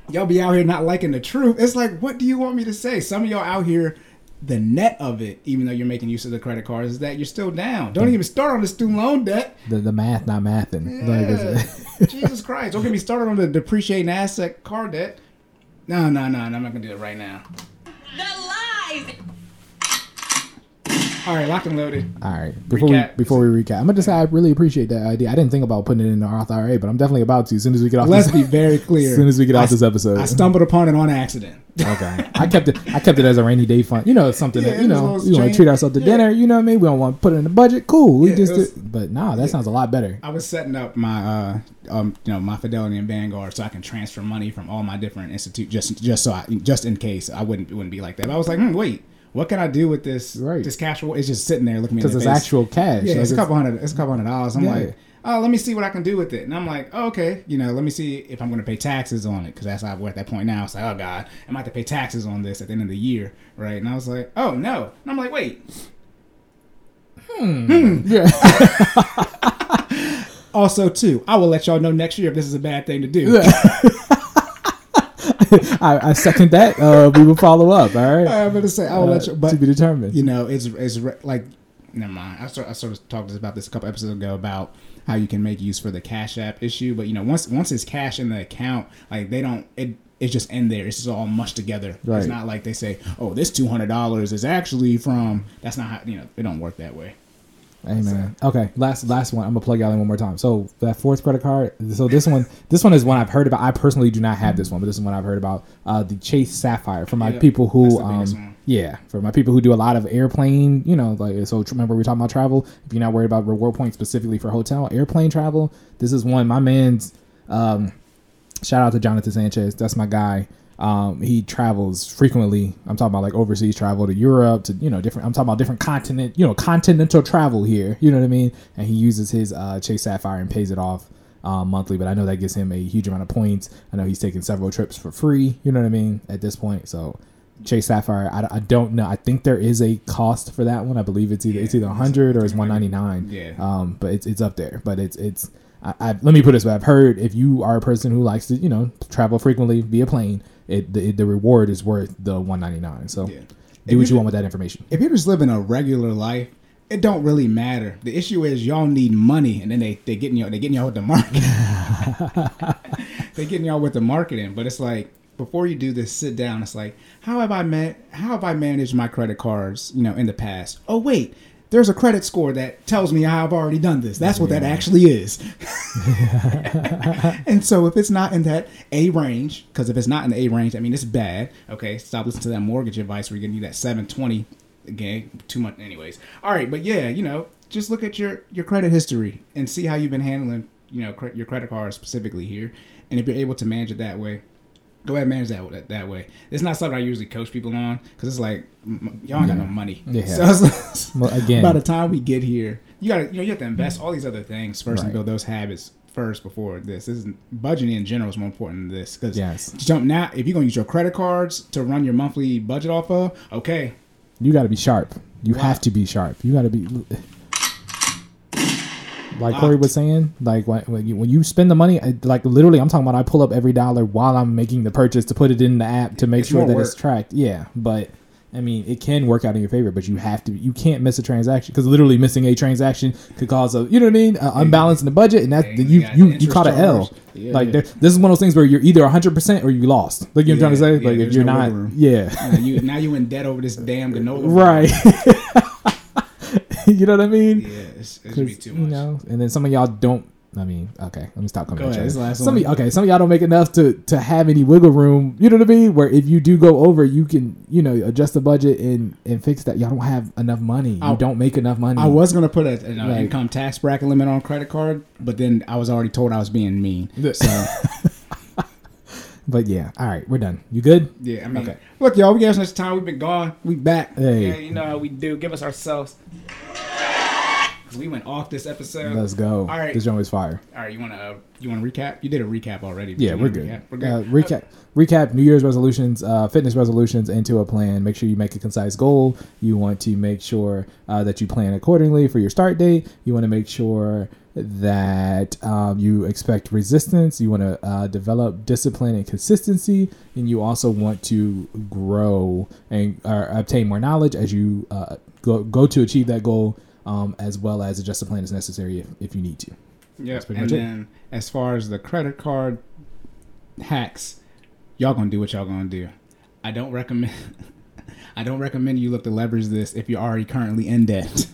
Y'all be out here not liking the truth. It's like, what do you want me to say? Some of y'all out here, the net of it, even though you're making use of the credit cards, is that you're still down. Don't even start on the student loan debt. the, the math not mathing like. Jesus Christ. Don't get me started on the depreciating asset car debt. No, no, no, I'm not gonna do it right now. The lies. All right, lock and loaded. All right. Before Recap. we before we recap, I'm gonna just say I really appreciate that idea. I didn't think about putting it in the Roth IRA, but I'm definitely about to as soon as we get off. Let's this, be very clear. As soon as we get I- off this episode. I stumbled upon it on accident. okay. I kept it. I kept it as a rainy day fund. You know, something Yeah, that you it was a know we want to treat ourselves to Yeah. dinner. You know what I mean? We don't want to put it in the budget. Cool. We Yeah, just. was- did, but nah, that sounds a lot better. I was setting up my, uh, um, you know, my Fidelity and Vanguard so I can transfer money from all my different institute just, just so I, just in case I wouldn't, it wouldn't be like that. But I was like, hmm, wait, what can I do with this? Right. This cash? It's just sitting there looking at me Because it's face. actual cash. Yeah, Like, it's a couple hundred. It's a couple hundred dollars. I'm Yeah. like, oh, let me see what I can do with it. And I'm like, oh, okay, you know, let me see if I'm going to pay taxes on it because that's how we're at that point now. It's like, oh god, I might have to pay taxes on this at the end of the year, right? And I was like, oh no, and I'm like, wait. Hmm. Yeah. Also, too, I will let y'all know next year if this is a bad thing to do. I, I second that. Uh, we will follow up. All right. I'm gonna say I will Uh, let you, but to be determined. you know, it's it's re- like never mind. I sort I sort of talked about this a couple episodes ago about how you can make use for the Cash App issue, but you know, once once it's cash in the account, like they don't it. It's just in there. It's just all mushed together. Right. It's not like they say, "Oh, this two hundred dollars is actually from." That's not how you know. It don't work that way. Man. Okay, last last one. I'm gonna plug y'all in one more time. So that fourth credit card. So this one, this one is one I've heard about. I personally do not have this one, but this is one I've heard about. Uh, the Chase Sapphire for my people who, um, yeah, for my people who do a lot of airplane. You know, like so. Remember we were talking about travel. If you're not worried about reward points specifically for hotel airplane travel, this is one. My man's. Um, shout out to Jonathan Sanchez. That's my guy. Um, he travels frequently. I'm talking about like overseas travel to Europe to you know different. I'm talking about different continent, you know, continental travel here. You know what I mean? And he uses his uh, Chase Sapphire and pays it off uh, monthly, but I know that gives him a huge amount of points. I know he's taking several trips for free. You know what I mean? At this point, so Chase Sapphire, I, I don't know. I think there is a cost for that one. I believe it's either it's either 100 or it's 199. Yeah. Um, but it's it's up there. But it's it's. I, I, let me put this way: I've heard if you are a person who likes to, you know, travel frequently via plane, it the, the reward is worth the 199. So Yeah. do what you- want with that information. if you're just living a regular life, it don't really matter. The issue is y'all need money, and then they they getting y'all they getting y'all with the market. they getting y'all with the marketing, but it's like before you do this, sit down. It's like how have I met? How have I managed my credit cards? You know, in the past. Oh wait. There's a credit score that tells me I've already done this. That's what that actually is. and so if it's not in that A range, because if it's not in the A range, I mean it's bad. Okay, stop listening to that mortgage advice. Where you're gonna need that 720 again. Too much, anyways. All right, but yeah, you know, just look at your your credit history and see how you've been handling, you know, cre- your credit card specifically here. And if you're able to manage it that way, go ahead and manage that that, that way. It's not something I usually coach people on because it's like m- y'all ain't got no money. Yeah. So it's like- Well, again- by the time we get here, you gotta you know you have to invest all these other things first Right. and build those habits first before this. This is budgeting in general is more important than this because Yes. jump now if you're gonna use your credit cards to run your monthly budget off of, okay, You got to be sharp. You Wow. have to be sharp. You got to be. Like Corey was saying, like when, when you when you spend the money, like literally, I'm talking about. I pull up every dollar while I'm making the purchase to put it in the app to make It's sure that it's tracked. Yeah, but I mean, it can work out in your favor, but you have to. You can't miss a transaction because literally missing a transaction could cause a you know what I mean, unbalance in the budget, and that Yeah, you you you you, caught an L. Yeah, like yeah. this is one of those things where you're either 100 percent or you lost. Like you know what I'm trying to say. yeah, like if you're no not, room. yeah. now you now you in debt over this damn granola. Right. you know what I mean? Yeah, it's, it should be too you know, and then some of y'all don't. I mean, okay, let me stop coming. Go ahead, this last some one. y- okay, some of y'all don't make enough to to have any wiggle room. You know what I mean? Where if you do go over, you can you know adjust the budget and and fix that. Y'all don't have enough money. You I- don't make enough money. I was gonna put a, an uh, Like- income tax bracket limit on credit card, but then I was already told I was being mean. So but yeah, all right, we're done. You good? yeah, I mean, Okay. look, y'all, we gave us much time. We've been gone. We back. Hey. Yeah, you know how we do. Give us ourselves. Cause we went off this episode. Let's go. All right. this joint was fire. All right, you wanna uh, you wanna recap? You did a recap already. Yeah, we're good. recap? We're good. Uh, recap, recap New Year's resolutions, uh, fitness resolutions into a plan. Make sure you make a concise goal. You want to make sure uh, that you plan accordingly for your start date. You want to make sure that um, you expect resistance. You want to uh, develop discipline and consistency, and you also want to grow and uh, obtain more knowledge as you uh, go go to achieve that goal. Um, as well as adjust the plan as necessary if, if you need to. Yeah, and much it. then as far as the credit card hacks, y'all gonna do what y'all gonna do. I don't recommend. I don't recommend you look to leverage this if you're already currently in debt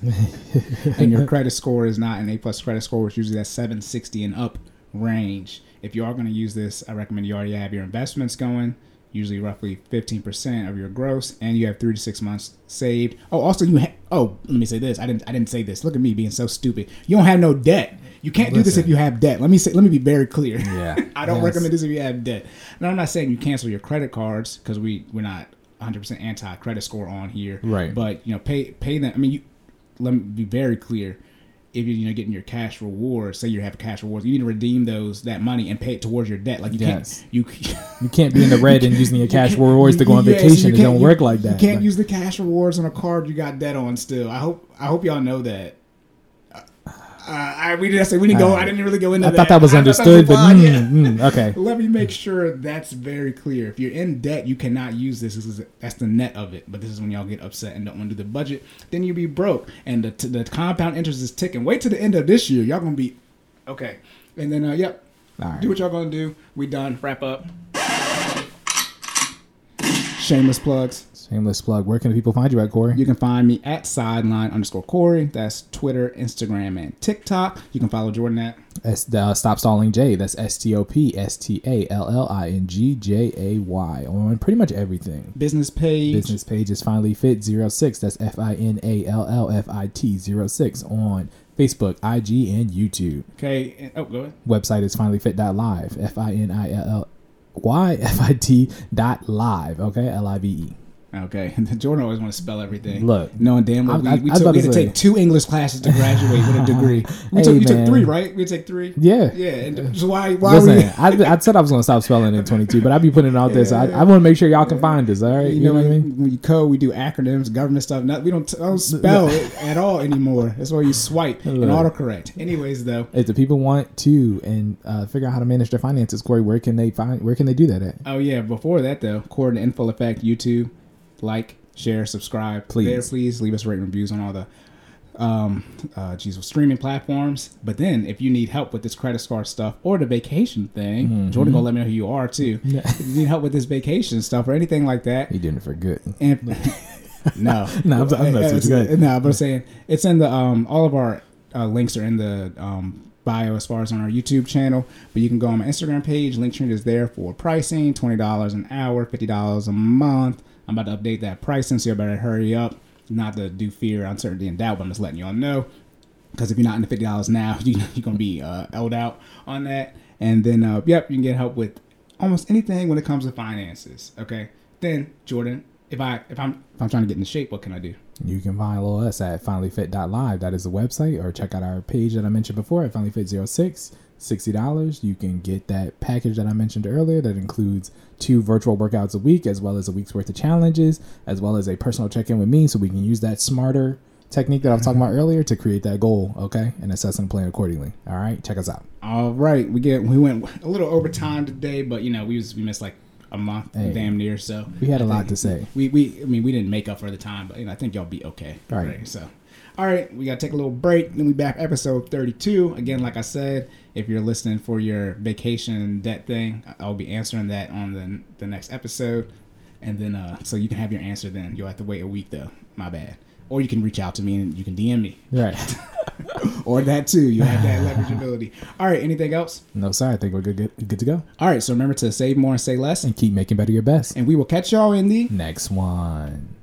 and your credit score is not an A plus credit score, which usually that's 760 and up range. If you are going to use this, I recommend you already have your investments going, usually roughly 15% of your gross, and you have three to six months saved. Oh, also you ha- oh let me say this. I didn't I didn't say this. Look at me being so stupid. You don't have no debt. You can't do this if you have debt. Let me say. Let me be very clear. Yeah. I don't Yes. recommend this if you have debt. Now I'm not saying you cancel your credit cards because we we're not 100 percent anti credit score on here. Right. But you know, pay pay them. I mean, you let me be very clear. If you're you know getting your cash rewards, say you have cash rewards, you need to redeem those that money and pay it towards your debt. Like you Yes. can't you. You can't be in the red and using your cash rewards to go on yeah, so vacation. it don't you- work like that. You can't Like, use the cash rewards on a card you got debt on. Still, I hope I hope y'all know that. Uh, I we didn't say we didn't go. I didn't really go into that. I that. thought that was I understood, but mm, mm, okay. Let me make sure that's very clear. If you're in debt, you cannot use this. This is that's the net of it. But this is when y'all get upset and don't want to do the budget. Then you'll be broke, and the the compound interest is ticking. Wait till the end of this year. Y'all gonna be okay. And then uh, yep, All right. do what y'all gonna do. We done. Wrap up. Shameless plugs. Shameless plug. Where can people find you at, Corey? You can find me at sideline underscore Corey. That's Twitter, Instagram, and TikTok. You can follow Jordan at S, uh, Stop Stalling J. That's S T O P S T A L L I N G J A Y on pretty much everything. business page. Business page is finally fit 06. That's F I N A L L F I T 06 on Facebook, IG, and YouTube. Okay. oh, go ahead. Website is finallyfit.live. F I N I L L Y F I T dot live. Okay, L I V E. Okay, Jordan always want to spell everything. Look, knowing damn well I- we, we, I took, we to had to say. take two English classes to graduate with a degree. We Hey, took, you took three, right? We take three. Yeah. yeah. And so why why Listen, we? I, I said I was going to stop spelling in 22, but I be putting it out there. So I, I want to make sure y'all can find us. All right, You know, what I mean? when, you code, we do acronyms, government stuff. Not, we don't, don't spell it at all anymore. That's why you swipe and autocorrect. Anyways, though, If the people want to and uh, figure out how to manage their finances, Corey, where can they find? Where can they do that at? Oh yeah, before that though, according to Info Effect, YouTube, like, share, subscribe. Please. there, please leave us rating reviews on all the um uh geez, streaming platforms. But then if you need help with this credit card stuff or the vacation thing, Mm-hmm. Jordan gonna let me know who you are too. if you need help with this vacation stuff or anything like that, You doing it for good. and no, No, I'm- I'm with you. No, but I'm saying it's in the um all of our uh, links are in the um bio as far as on our YouTube channel. But you can go on my Instagram page. Linktree is there for pricing: twenty dollars an hour, fifty dollars a month. I'm about to update that pricing, so you better hurry up. Not to do fear, uncertainty, and doubt, but I'm just letting y'all know. Because if you're not in the fifty dollars now, you, you're gonna be uh, held out on that. And then, uh, yep, you can get help with almost anything when it comes to finances. Okay. Then Jordan, if I if I'm if I'm trying to get into shape, what can I do? You can follow us at finallyfit.live. That is the website, or check out our page that I mentioned before at finallyfit06. $60. You can get that package that I mentioned earlier that includes two virtual workouts a week, as well as a week's worth of challenges, as well as a personal check in with me so we can use that smarter technique that I was talking about earlier to create that goal, okay? And assess and plan accordingly. All right, check us out. All right, we get we went a little over time today, but you know we was we missed like a month, Hey. damn near. So We had a I lot to say. We we I mean we didn't make up for the time, but you know I think y'all be okay. All right. So, all right, we gotta take a little break. Then we back episode thirty two again. Like I said, if you're listening for your vacation debt thing, I'll be answering that on the the next episode, and then uh so you can have your answer. Then you'll have to wait a week though. My bad. Or you can reach out to me and you can DM me, Right. or that too. You have that leverage ability. All right. Anything else? no, sorry. I think we're good, good, good to go. All right. So remember to save more and say less, And keep making better your best. and we will catch y'all in the Next one.